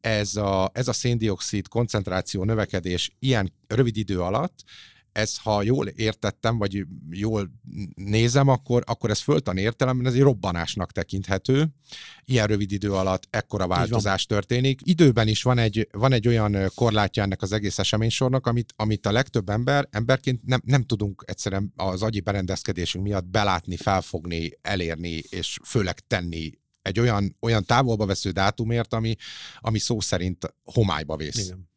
ez a, ez a széndiokszid koncentráció növekedés ilyen rövid idő alatt, ez, ha jól értettem, vagy jól nézem, akkor, akkor ez föltan értelemben ez egy robbanásnak tekinthető. Ilyen rövid idő alatt ekkora változás történik. Időben is van egy, van egy olyan korlátja ennek az egész eseménysornak, amit, amit a legtöbb ember, emberként nem, nem tudunk egyszerűen az agyi berendezkedésünk miatt belátni, felfogni, elérni, és főleg tenni egy olyan, olyan távolba vesző dátumért, ami, ami szó szerint homályba vész. Igen.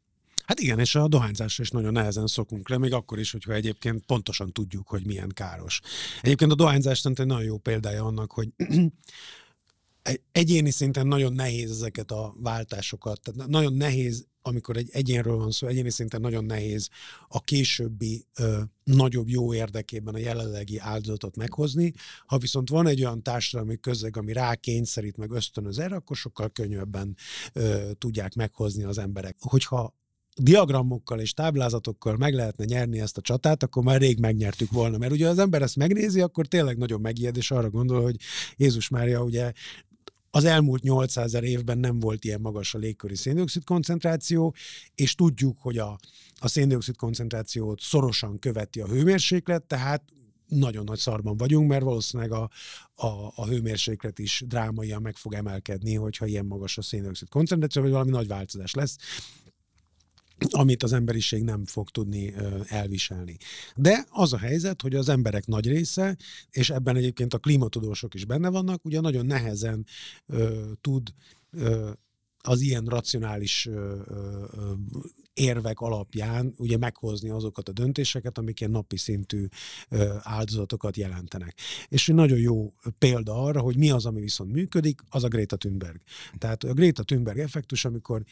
Hát igen, és a dohányzásra is nagyon nehezen szokunk le, még akkor is, hogyha egyébként pontosan tudjuk, hogy milyen káros. Egyébként a dohányzás egy nagyon jó példája annak, hogy egyéni szinten nagyon nehéz ezeket a váltásokat, tehát nagyon nehéz, amikor egy egyénről van szó, egyéni szinten nagyon nehéz a későbbi ö, nagyobb jó érdekében a jelenlegi áldozatot meghozni. Ha viszont van egy olyan társadalmi közeg, ami rá kényszerít, meg ösztönöz erre, akkor sokkal könnyebben ö, tudják meghozni az emberek. Hogyha diagramokkal és táblázatokkal meg lehetne nyerni ezt a csatát, akkor már rég megnyertük volna. Mert ugye az ember ezt megnézi, akkor tényleg nagyon megijed, és arra gondol, hogy Jézus Mária ugye az elmúlt 800 évben nem volt ilyen magas a légköri széndiokszid koncentráció, és tudjuk, hogy a, a széndiokszid koncentrációt szorosan követi a hőmérséklet, tehát nagyon nagy szarban vagyunk, mert valószínűleg a, a, a hőmérséklet is drámaian meg fog emelkedni, hogyha ilyen magas a széndiokszid koncentráció, vagy valami nagy változás lesz amit az emberiség nem fog tudni elviselni. De az a helyzet, hogy az emberek nagy része, és ebben egyébként a klímatudósok is benne vannak, ugye nagyon nehezen ö, tud ö, az ilyen racionális ö, ö, érvek alapján ugye meghozni azokat a döntéseket, amik ilyen napi szintű ö, áldozatokat jelentenek. És egy nagyon jó példa arra, hogy mi az, ami viszont működik, az a Greta Thunberg. Tehát a Greta Thunberg effektus, amikor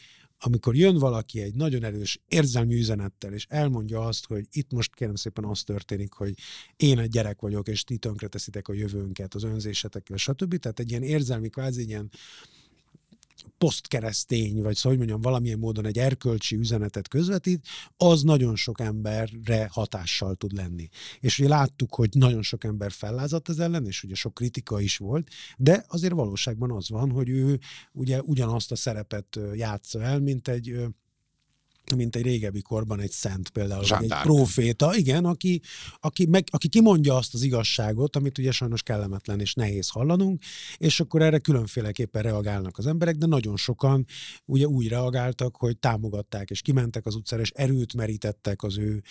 amikor jön valaki egy nagyon erős érzelmi üzenettel, és elmondja azt, hogy itt most kérem szépen az történik, hogy én egy gyerek vagyok, és ti tönkreteszitek a jövőnket az önzésetekkel, stb. Tehát egy ilyen érzelmi, kvázi ilyen posztkeresztény, vagy szóval, hogy mondjam, valamilyen módon egy erkölcsi üzenetet közvetít, az nagyon sok emberre hatással tud lenni. És ugye láttuk, hogy nagyon sok ember fellázadt ez ellen, és ugye sok kritika is volt, de azért valóságban az van, hogy ő ugye ugyanazt a szerepet játsza el, mint egy mint egy régebbi korban egy szent például, vagy egy proféta, igen, aki, aki, meg, aki kimondja azt az igazságot, amit ugye sajnos kellemetlen és nehéz hallanunk, és akkor erre különféleképpen reagálnak az emberek, de nagyon sokan ugye úgy reagáltak, hogy támogatták, és kimentek az utcára, és erőt merítettek az ő,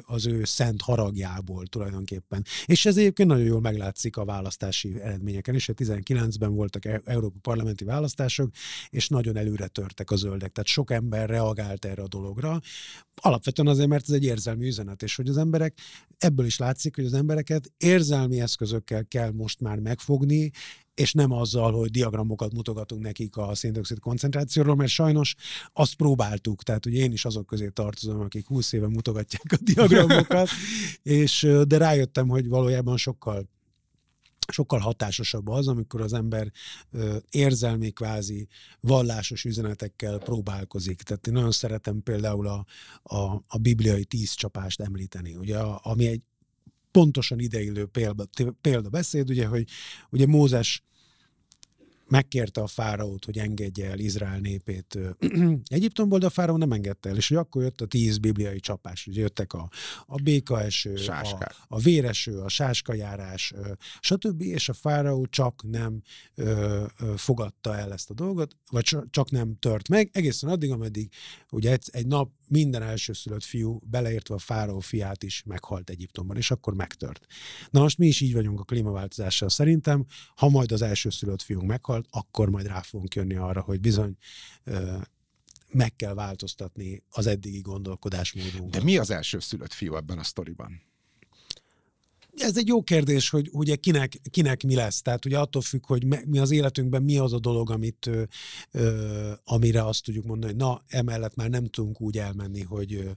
az ő szent haragjából tulajdonképpen. És ez egyébként nagyon jól meglátszik a választási eredményeken is, 19-ben voltak e- Európa parlamenti választások, és nagyon előre törtek a zöldek, tehát sok ember reagált erre dologra. Alapvetően azért, mert ez egy érzelmi üzenet, és hogy az emberek, ebből is látszik, hogy az embereket érzelmi eszközökkel kell most már megfogni, és nem azzal, hogy diagramokat mutogatunk nekik a széndiokszid koncentrációról, mert sajnos azt próbáltuk, tehát ugye én is azok közé tartozom, akik 20 éve mutogatják a diagramokat, és de rájöttem, hogy valójában sokkal sokkal hatásosabb az, amikor az ember érzelmi, kvázi vallásos üzenetekkel próbálkozik. Tehát én nagyon szeretem például a, a, a bibliai tíz csapást említeni, ugye, ami egy pontosan ideillő példa, példa beszéd, ugye, hogy ugye Mózes megkérte a fáraót, hogy engedje el Izrael népét Egyiptomból, de a fáraó nem engedte el, és hogy akkor jött a tíz bibliai csapás, ugye jöttek a, a békaeső, a, a véreső, a sáskajárás, stb., és a fáraó csak nem ö, ö, fogadta el ezt a dolgot, vagy csak nem tört meg, egészen addig, ameddig ugye egy, egy nap minden elsőszülött fiú, beleértve a fáraó fiát is meghalt Egyiptomban, és akkor megtört. Na most mi is így vagyunk a klímaváltozással szerintem, ha majd az elsőszülött fiunk meghalt, akkor majd rá fogunk jönni arra, hogy bizony meg kell változtatni az eddigi gondolkodásmódunkat. De mi az elsőszülött fiú ebben a sztoriban? Ez egy jó kérdés, hogy ugye kinek, kinek mi lesz. Tehát ugye attól függ, hogy mi az életünkben mi az a dolog, amit, ö, amire azt tudjuk mondani, hogy na, emellett már nem tudunk úgy elmenni, hogy,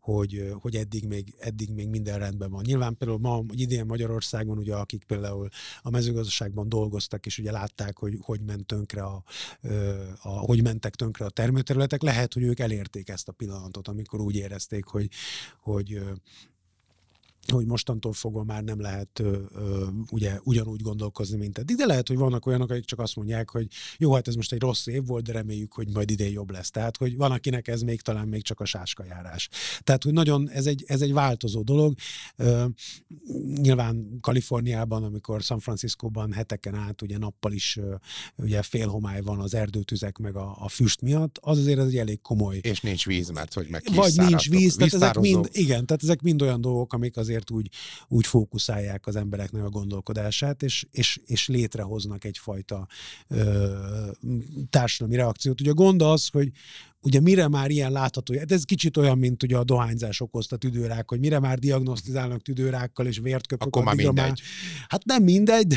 hogy, hogy eddig, még, eddig még minden rendben van. Nyilván például ma, idén Magyarországon, ugye, akik például a mezőgazdaságban dolgoztak, és ugye látták, hogy hogy ment tönkre a, a, hogy mentek tönkre a termőterületek, lehet, hogy ők elérték ezt a pillanatot, amikor úgy érezték, hogy, hogy hogy mostantól fogva már nem lehet ö, ö, ugye ugyanúgy gondolkozni, mint eddig, de lehet, hogy vannak olyanok, akik csak azt mondják, hogy jó, hát ez most egy rossz év volt, de reméljük, hogy majd idén jobb lesz. Tehát, hogy van, akinek ez még talán még csak a sáskajárás. Tehát, hogy nagyon, ez egy, ez egy változó dolog. Ö, nyilván Kaliforniában, amikor San Franciscóban heteken át, ugye nappal is ö, ugye félhomály van az erdőtüzek meg a, a füst miatt, az azért ez egy elég komoly. És nincs víz, mert hogy meg Vagy nincs víz, tehát ezek mind, igen, tehát ezek mind olyan dolgok, amik azért azért úgy, úgy fókuszálják az embereknek a gondolkodását, és, és, és létrehoznak egyfajta ö, társadalmi reakciót. Ugye a gond az, hogy, ugye mire már ilyen látható, hát ez kicsit olyan, mint ugye a dohányzás okozta tüdőrák, hogy mire már diagnosztizálnak tüdőrákkal és vért köpök. Akkor már mindegy. Már, hát nem mindegy, de,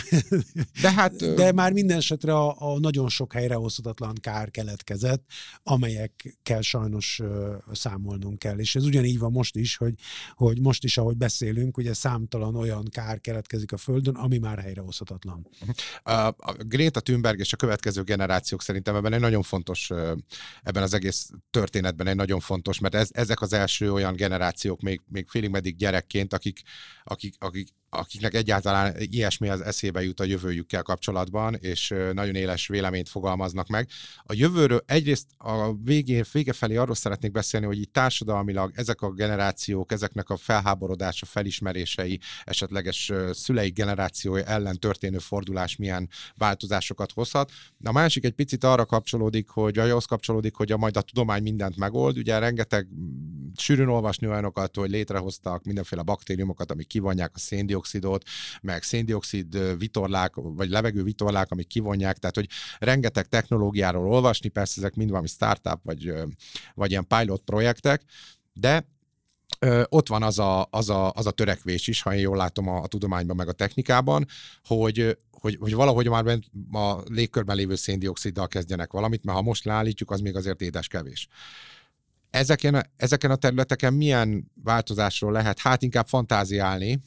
de, hát, de már minden esetre a, a nagyon sok helyrehozhatatlan kár keletkezett, amelyekkel sajnos uh, számolnunk kell. És ez ugyanígy van most is, hogy, hogy most is, ahogy beszélünk, ugye számtalan olyan kár keletkezik a Földön, ami már helyrehozhatatlan. A, a Greta Thunberg és a következő generációk szerintem ebben egy nagyon fontos, ebben az egész egész történetben egy nagyon fontos, mert ez, ezek az első olyan generációk, még, még félig meddig gyerekként, akik, akik, akik akiknek egyáltalán ilyesmi az eszébe jut a jövőjükkel kapcsolatban, és nagyon éles véleményt fogalmaznak meg. A jövőről egyrészt a végén, vége felé arról szeretnék beszélni, hogy itt társadalmilag ezek a generációk, ezeknek a felháborodása, felismerései, esetleges szülei generációja ellen történő fordulás milyen változásokat hozhat. A másik egy picit arra kapcsolódik, hogy ahhoz kapcsolódik, hogy a majd a tudomány mindent megold. Ugye rengeteg sűrűn olvasni olyanokat, hogy létrehoztak mindenféle baktériumokat, amik kivonják a széndiokszidot, meg széndiokszid vitorlák, vagy levegő vitorlák, amik kivonják, tehát hogy rengeteg technológiáról olvasni, persze ezek mind valami startup, vagy, vagy ilyen pilot projektek, de ott van az a, az, a, az a törekvés is, ha én jól látom a, a tudományban, meg a technikában, hogy, hogy, hogy valahogy már a légkörben lévő széndioksziddal kezdjenek valamit, mert ha most leállítjuk, az még azért édes kevés. Ezeken, ezeken a területeken milyen változásról lehet? Hát inkább fantáziálni,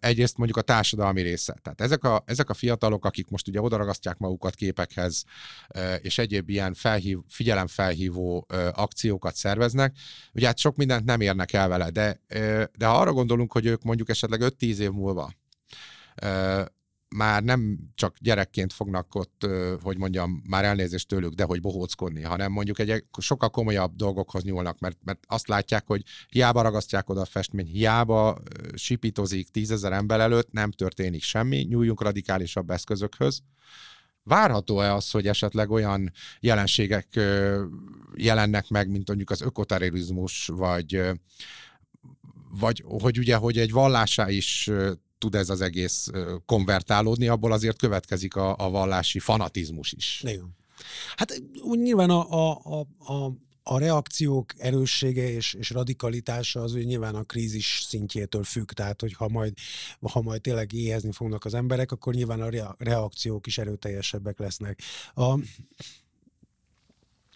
egyrészt mondjuk a társadalmi része. Tehát ezek a, ezek a fiatalok, akik most ugye odaragasztják magukat képekhez, és egyéb ilyen felhív, figyelemfelhívó akciókat szerveznek, ugye hát sok mindent nem érnek el vele, de, de ha arra gondolunk, hogy ők mondjuk esetleg 5-10 év múlva már nem csak gyerekként fognak ott, hogy mondjam, már elnézést tőlük, de hogy bohóckodni, hanem mondjuk egy sokkal komolyabb dolgokhoz nyúlnak, mert, mert azt látják, hogy hiába ragasztják oda a festmény, hiába sipítozik tízezer ember előtt, nem történik semmi, nyúljunk radikálisabb eszközökhöz. Várható-e az, hogy esetleg olyan jelenségek jelennek meg, mint mondjuk az ökoterrorizmus, vagy vagy hogy ugye, hogy egy vallásá is tud ez az egész konvertálódni, abból azért következik a, a vallási fanatizmus is. Igen. Hát úgy nyilván a, a, a, a reakciók erőssége és, és radikalitása az hogy nyilván a krízis szintjétől függ, tehát hogy ha majd, ha majd tényleg éhezni fognak az emberek, akkor nyilván a reakciók is erőteljesebbek lesznek. A,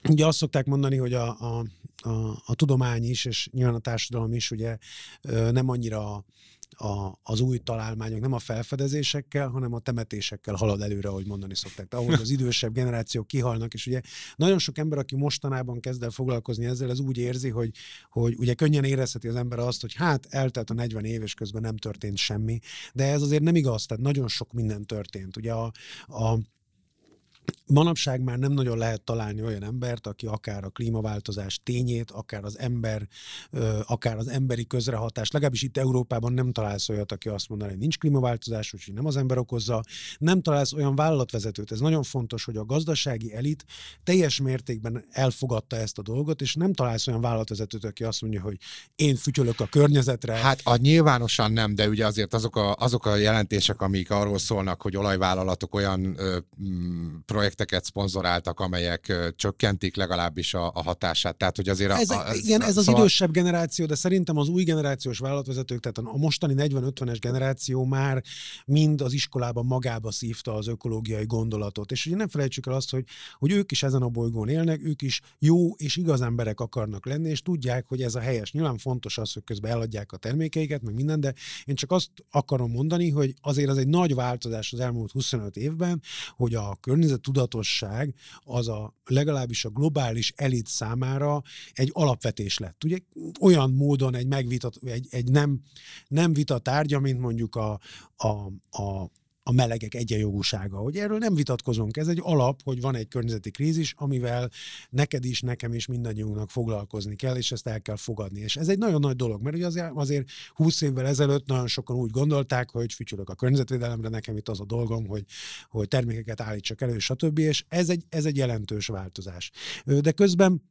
ugye azt szokták mondani, hogy a, a, a, a tudomány is, és nyilván a társadalom is ugye nem annyira a, az új találmányok nem a felfedezésekkel, hanem a temetésekkel halad előre, ahogy mondani szokták. Tehát az idősebb generációk kihalnak, és ugye nagyon sok ember, aki mostanában kezd el foglalkozni ezzel, az úgy érzi, hogy, hogy ugye könnyen érezheti az ember azt, hogy hát eltelt a 40 év, és közben nem történt semmi, de ez azért nem igaz, tehát nagyon sok minden történt. Ugye a, a Manapság már nem nagyon lehet találni olyan embert, aki akár a klímaváltozás tényét, akár az ember, akár az emberi közrehatás, legalábbis itt Európában nem találsz olyat, aki azt mondaná, hogy nincs klímaváltozás, úgyhogy nem az ember okozza. Nem találsz olyan vállalatvezetőt. Ez nagyon fontos, hogy a gazdasági elit teljes mértékben elfogadta ezt a dolgot, és nem találsz olyan vállalatvezetőt, aki azt mondja, hogy én fütyölök a környezetre. Hát a nyilvánosan nem, de ugye azért azok a, azok a jelentések, amik arról szólnak, hogy olajvállalatok olyan ö, projekteket szponzoráltak, amelyek csökkentik legalábbis a, a hatását. Tehát, hogy azért... Ez, a, a, igen, ez az szóval... idősebb generáció, de szerintem az új generációs vállalatvezetők, tehát a mostani 40-50-es generáció már mind az iskolában magába szívta az ökológiai gondolatot. És ugye nem felejtsük el azt, hogy, hogy ők is ezen a bolygón élnek, ők is jó és igaz emberek akarnak lenni, és tudják, hogy ez a helyes. Nyilván fontos az, hogy közben eladják a termékeiket, meg minden, de én csak azt akarom mondani, hogy azért az egy nagy változás az elmúlt 25 évben, hogy a környezet tudatosság az a legalábbis a globális elit számára egy alapvetés lett. Ugye olyan módon egy megvitat, egy, egy nem, nem vita tárgya, mint mondjuk a, a, a a melegek egyenjogúsága, hogy erről nem vitatkozunk. Ez egy alap, hogy van egy környezeti krízis, amivel neked is, nekem is mindannyiunknak foglalkozni kell, és ezt el kell fogadni. És ez egy nagyon nagy dolog, mert ugye azért, azért 20 évvel ezelőtt nagyon sokan úgy gondolták, hogy fütyülök a környezetvédelemre, nekem itt az a dolgom, hogy, hogy termékeket állítsak elő, stb. És ez egy, ez egy jelentős változás. De közben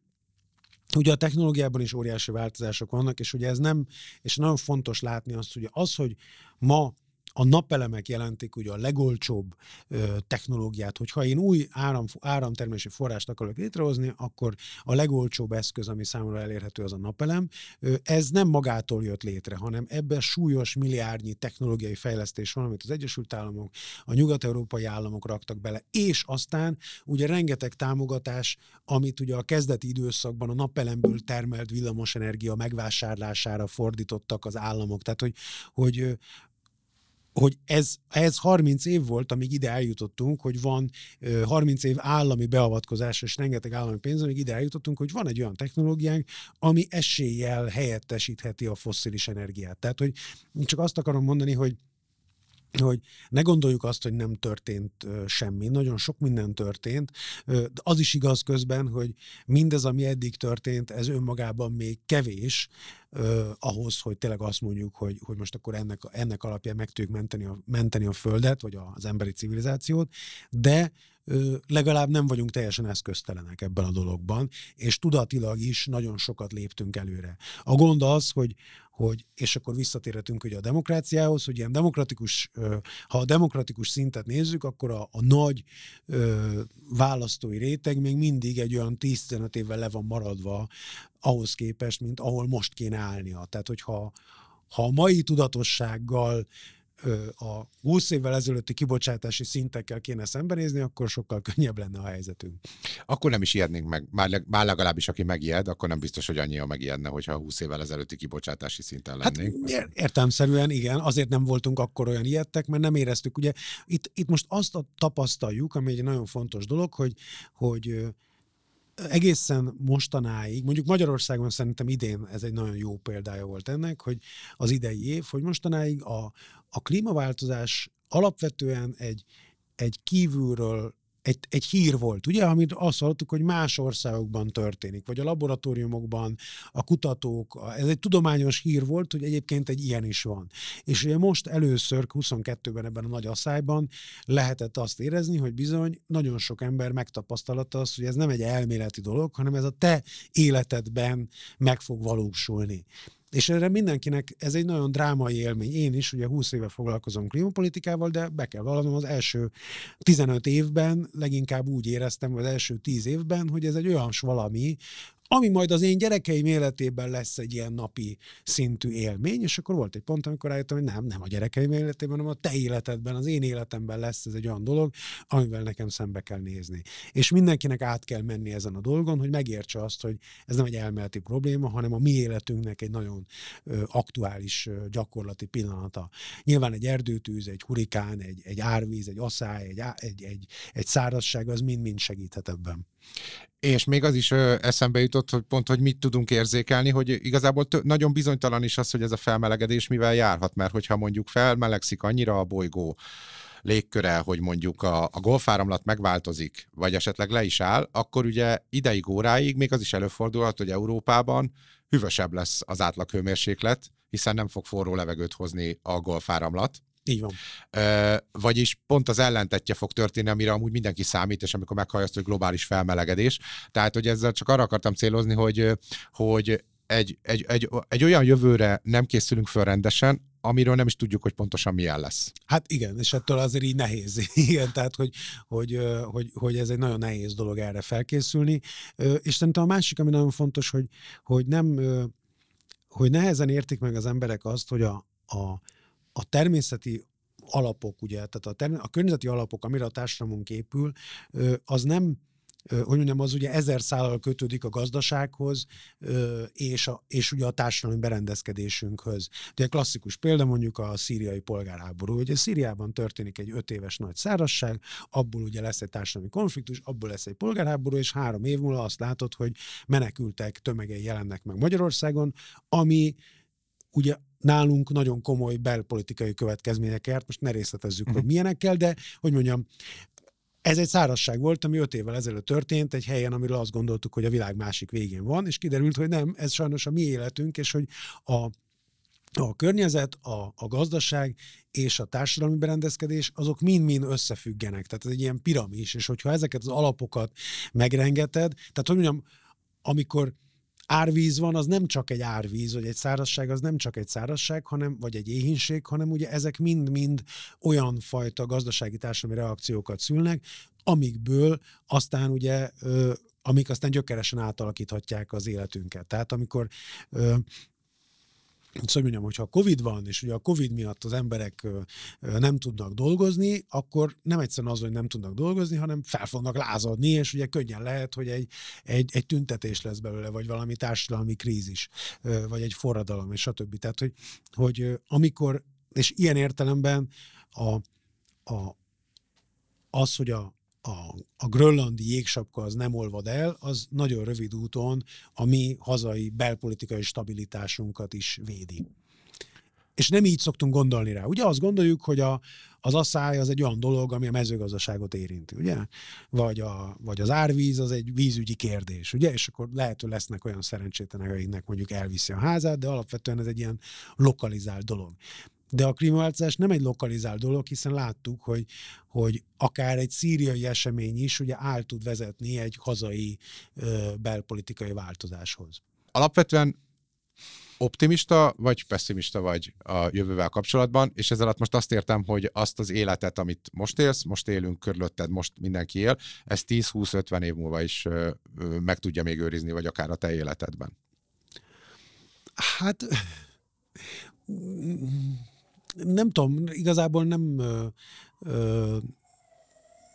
Ugye a technológiában is óriási változások vannak, és ugye ez nem, és nagyon fontos látni azt, hogy az, hogy ma a napelemek jelentik ugye a legolcsóbb ö, technológiát, hogyha én új áram, áramtermési forrást akarok létrehozni, akkor a legolcsóbb eszköz, ami számomra elérhető, az a napelem. Ö, ez nem magától jött létre, hanem ebben súlyos milliárdnyi technológiai fejlesztés van, amit az Egyesült Államok, a nyugat-európai államok raktak bele, és aztán ugye rengeteg támogatás, amit ugye a kezdeti időszakban a napelemből termelt villamosenergia megvásárlására fordítottak az államok. Tehát, hogy, hogy hogy ez, ez 30 év volt, amíg ide eljutottunk, hogy van 30 év állami beavatkozás és rengeteg állami pénz, amíg ide eljutottunk, hogy van egy olyan technológiánk, ami eséllyel helyettesítheti a fosszilis energiát. Tehát, hogy csak azt akarom mondani, hogy hogy ne gondoljuk azt, hogy nem történt semmi. Nagyon sok minden történt. Az is igaz közben, hogy mindez, ami eddig történt, ez önmagában még kevés ahhoz, hogy tényleg azt mondjuk, hogy, hogy most akkor ennek, ennek alapján meg tudjuk menteni a, menteni a Földet, vagy az emberi civilizációt, de legalább nem vagyunk teljesen eszköztelenek ebben a dologban, és tudatilag is nagyon sokat léptünk előre. A gond az, hogy, hogy és akkor visszatérhetünk ugye a demokráciához, hogy ilyen demokratikus, ha a demokratikus szintet nézzük, akkor a, a nagy ö, választói réteg még mindig egy olyan 10-15 évvel le van maradva ahhoz képest, mint ahol most kéne állnia. Tehát, hogyha ha a mai tudatossággal a 20 évvel ezelőtti kibocsátási szintekkel kéne szembenézni, akkor sokkal könnyebb lenne a helyzetünk. Akkor nem is ijednénk meg. Már, már legalábbis aki megijed, akkor nem biztos, hogy annyian megijedne, hogyha 20 évvel ezelőtti kibocsátási szinten hát, lennénk. Hát, értelmszerűen igen, azért nem voltunk akkor olyan ijedtek, mert nem éreztük. Ugye itt, itt most azt tapasztaljuk, ami egy nagyon fontos dolog, hogy, hogy egészen mostanáig, mondjuk Magyarországon szerintem idén ez egy nagyon jó példája volt ennek, hogy az idei év, hogy mostanáig a, a klímaváltozás alapvetően egy, egy kívülről egy, egy hír volt, ugye, amit azt hallottuk, hogy más országokban történik, vagy a laboratóriumokban, a kutatók, ez egy tudományos hír volt, hogy egyébként egy ilyen is van. És ugye most először 22-ben ebben a nagy asszályban lehetett azt érezni, hogy bizony nagyon sok ember megtapasztalata azt, hogy ez nem egy elméleti dolog, hanem ez a te életedben meg fog valósulni. És erre mindenkinek ez egy nagyon drámai élmény. Én is ugye 20 éve foglalkozom klímapolitikával, de be kell vallanom az első 15 évben leginkább úgy éreztem, vagy az első 10 évben, hogy ez egy olyan valami, ami majd az én gyerekeim életében lesz egy ilyen napi szintű élmény, és akkor volt egy pont, amikor rájöttem, hogy nem, nem a gyerekeim életében, hanem a te életedben, az én életemben lesz ez egy olyan dolog, amivel nekem szembe kell nézni. És mindenkinek át kell menni ezen a dolgon, hogy megértse azt, hogy ez nem egy elméleti probléma, hanem a mi életünknek egy nagyon aktuális gyakorlati pillanata. Nyilván egy erdőtűz, egy hurikán, egy, egy árvíz, egy asszály, egy, egy, egy, egy szárazság, az mind-mind segíthet ebben. És még az is ö, eszembe jutott, hogy pont, hogy mit tudunk érzékelni, hogy igazából tö- nagyon bizonytalan is az, hogy ez a felmelegedés mivel járhat, mert hogyha mondjuk felmelegszik annyira a bolygó légköre, hogy mondjuk a, a golfáramlat megváltozik, vagy esetleg le is áll, akkor ugye ideig, óráig még az is előfordulhat, hogy Európában hűvösebb lesz az átlaghőmérséklet, hiszen nem fog forró levegőt hozni a golfáramlat, így van. Ö, vagyis pont az ellentetje fog történni, amire amúgy mindenki számít, és amikor meghallja hogy globális felmelegedés. Tehát, hogy ezzel csak arra akartam célozni, hogy, hogy egy, egy, egy, egy olyan jövőre nem készülünk föl rendesen, amiről nem is tudjuk, hogy pontosan milyen lesz. Hát igen, és ettől azért így nehéz. Igen, tehát, hogy, hogy, hogy, hogy ez egy nagyon nehéz dolog erre felkészülni. És szerintem a másik, ami nagyon fontos, hogy, hogy nem, hogy nehezen értik meg az emberek azt, hogy a, a, a természeti alapok, ugye, tehát a, term- a környezeti alapok, amire a társadalmunk épül, az nem hogy mondjam, az ugye ezer szállal kötődik a gazdasághoz, és, a, és ugye a társadalmi berendezkedésünkhöz. Ugye klasszikus példa mondjuk a szíriai polgárháború. Ugye Szíriában történik egy öt éves nagy szárazság, abból ugye lesz egy társadalmi konfliktus, abból lesz egy polgárháború, és három év múlva azt látod, hogy menekültek tömegei jelennek meg Magyarországon, ami ugye nálunk nagyon komoly belpolitikai következményekért, most ne részletezzük, uh-huh. hogy mhm. milyenekkel, de hogy mondjam, ez egy szárazság volt, ami öt évvel ezelőtt történt, egy helyen, amiről azt gondoltuk, hogy a világ másik végén van, és kiderült, hogy nem, ez sajnos a mi életünk, és hogy a a környezet, a, a gazdaság és a társadalmi berendezkedés, azok mind-mind összefüggenek. Tehát ez egy ilyen piramis, és hogyha ezeket az alapokat megrengeted, tehát hogy mondjam, amikor árvíz van, az nem csak egy árvíz, vagy egy szárazság, az nem csak egy szárazság, hanem, vagy egy éhínség, hanem ugye ezek mind-mind olyan fajta gazdasági társadalmi reakciókat szülnek, amikből aztán ugye amik aztán gyökeresen átalakíthatják az életünket. Tehát amikor Szóval mondjam, hogyha Covid van, és ugye a Covid miatt az emberek nem tudnak dolgozni, akkor nem egyszerűen az, hogy nem tudnak dolgozni, hanem fel fognak lázadni, és ugye könnyen lehet, hogy egy, egy, egy tüntetés lesz belőle, vagy valami társadalmi krízis, vagy egy forradalom, és stb. Tehát, hogy, hogy amikor, és ilyen értelemben a, a, az, hogy a, a, a grönlandi jégsapka az nem olvad el, az nagyon rövid úton a mi hazai belpolitikai stabilitásunkat is védi. És nem így szoktunk gondolni rá. Ugye azt gondoljuk, hogy a, az asszály az egy olyan dolog, ami a mezőgazdaságot érinti, ugye? Vagy, a, vagy az árvíz az egy vízügyi kérdés, ugye? És akkor lehet, hogy lesznek olyan szerencsétlenek, akiknek mondjuk elviszi a házát, de alapvetően ez egy ilyen lokalizált dolog. De a klímaváltozás nem egy lokalizált dolog, hiszen láttuk, hogy, hogy akár egy szíriai esemény is ugye áll tud vezetni egy hazai ö, belpolitikai változáshoz. Alapvetően optimista vagy pessimista vagy a jövővel kapcsolatban, és ezzel alatt most azt értem, hogy azt az életet, amit most élsz, most élünk körülötted, most mindenki él, ez 10-20-50 év múlva is ö, ö, meg tudja még őrizni, vagy akár a te életedben. Hát nem tudom, igazából nem ö, ö,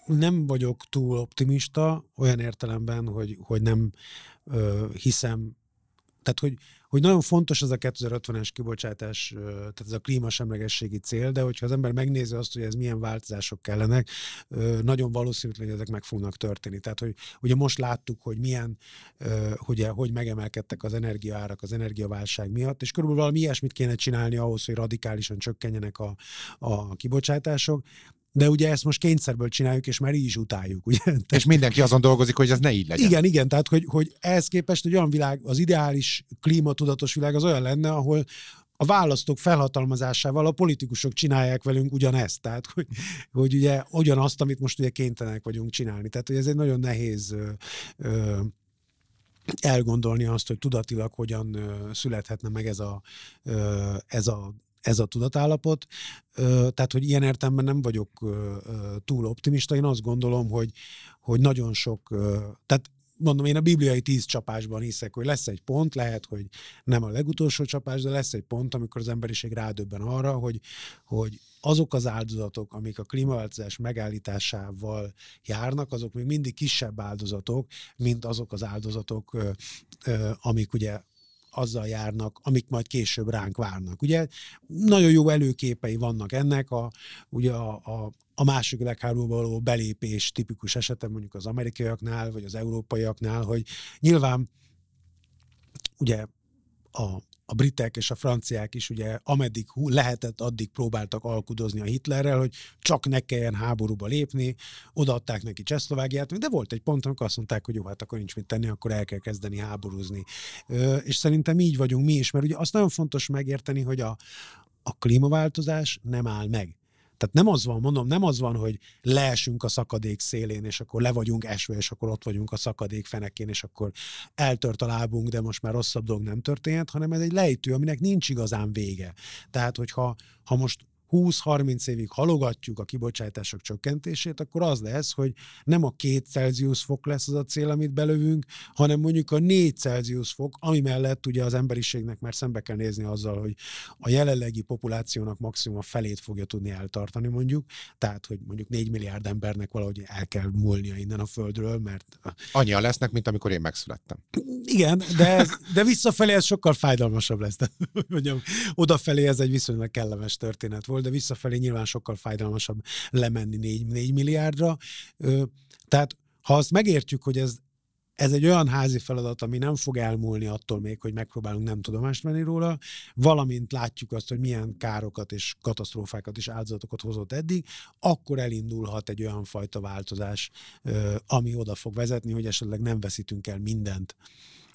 nem vagyok túl optimista, olyan értelemben, hogy, hogy nem ö, hiszem, tehát hogy hogy nagyon fontos ez a 2050-es kibocsátás, tehát ez a klímasemlegességi cél, de hogyha az ember megnézi azt, hogy ez milyen változások kellenek, nagyon valószínűleg, hogy ezek meg fognak történni. Tehát, hogy ugye most láttuk, hogy milyen, hogy, hogy megemelkedtek az energiaárak az energiaválság miatt, és körülbelül valami ilyesmit kéne csinálni ahhoz, hogy radikálisan csökkenjenek a, a kibocsátások de ugye ezt most kényszerből csináljuk, és már így is utáljuk. Ugye? És mindenki azon dolgozik, hogy ez ne így legyen. Igen, igen, tehát hogy, hogy ehhez képest egy olyan világ, az ideális klímatudatos világ az olyan lenne, ahol a választók felhatalmazásával a politikusok csinálják velünk ugyanezt, tehát hogy, hogy ugye ugyanazt, amit most ugye kénytelenek vagyunk csinálni. Tehát hogy ez egy nagyon nehéz ö, ö, elgondolni azt, hogy tudatilag hogyan ö, születhetne meg ez a, ö, ez a ez a tudatállapot. Tehát, hogy ilyen értelemben nem vagyok túl optimista. Én azt gondolom, hogy, hogy nagyon sok, tehát mondom, én a bibliai tíz csapásban hiszek, hogy lesz egy pont, lehet, hogy nem a legutolsó csapás, de lesz egy pont, amikor az emberiség rádöbben arra, hogy, hogy azok az áldozatok, amik a klímaváltozás megállításával járnak, azok még mindig kisebb áldozatok, mint azok az áldozatok, amik ugye azzal járnak, amik majd később ránk várnak. Ugye nagyon jó előképei vannak ennek, a, ugye a, a, a második világháborúba való belépés tipikus esete mondjuk az amerikaiaknál, vagy az európaiaknál, hogy nyilván ugye a, a britek és a franciák is ugye ameddig lehetett, addig próbáltak alkudozni a Hitlerrel, hogy csak ne kelljen háborúba lépni, odaadták neki Csehszlovágiát, de volt egy pont, amikor azt mondták, hogy jó, hát akkor nincs mit tenni, akkor el kell kezdeni háborúzni. És szerintem így vagyunk mi is, mert ugye azt nagyon fontos megérteni, hogy a, a klímaváltozás nem áll meg. Tehát nem az van, mondom, nem az van, hogy leesünk a szakadék szélén, és akkor le vagyunk esve, és akkor ott vagyunk a szakadék fenekén, és akkor eltört a lábunk, de most már rosszabb dolog nem történhet, hanem ez egy lejtő, aminek nincs igazán vége. Tehát, hogyha ha most 20-30 évig halogatjuk a kibocsátások csökkentését, akkor az lesz, hogy nem a két Celsius fok lesz az a cél, amit belövünk, hanem mondjuk a 4 Celsius fok, ami mellett ugye az emberiségnek már szembe kell nézni azzal, hogy a jelenlegi populációnak maximum a felét fogja tudni eltartani mondjuk, tehát hogy mondjuk 4 milliárd embernek valahogy el kell múlnia innen a földről, mert... Annyian lesznek, mint amikor én megszülettem. Igen, de, ez, de visszafelé ez sokkal fájdalmasabb lesz. Tehát, mondjam, odafelé ez egy viszonylag kellemes történet volt, de visszafelé nyilván sokkal fájdalmasabb lemenni 4, 4 milliárdra. Tehát ha azt megértjük, hogy ez, ez egy olyan házi feladat, ami nem fog elmúlni attól még, hogy megpróbálunk nem tudomást venni róla, valamint látjuk azt, hogy milyen károkat és katasztrófákat és áldozatokat hozott eddig, akkor elindulhat egy olyan fajta változás, ami oda fog vezetni, hogy esetleg nem veszítünk el mindent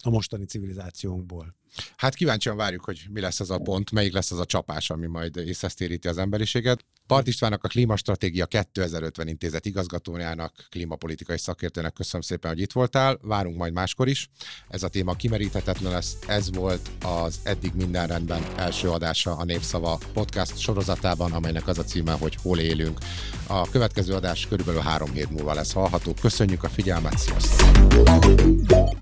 a mostani civilizációnkból. Hát kíváncsian várjuk, hogy mi lesz az a pont, melyik lesz az a csapás, ami majd észesztéríti az emberiséget. Part Istvánnak a Klímastratégia 2050 intézet igazgatójának, klímapolitikai szakértőnek köszönöm szépen, hogy itt voltál. Várunk majd máskor is. Ez a téma kimeríthetetlen lesz. Ez volt az Eddig minden rendben első adása a Népszava podcast sorozatában, amelynek az a címe, hogy Hol élünk. A következő adás körülbelül három hét múlva lesz hallható. Köszönjük a figyelmet, sziasztok!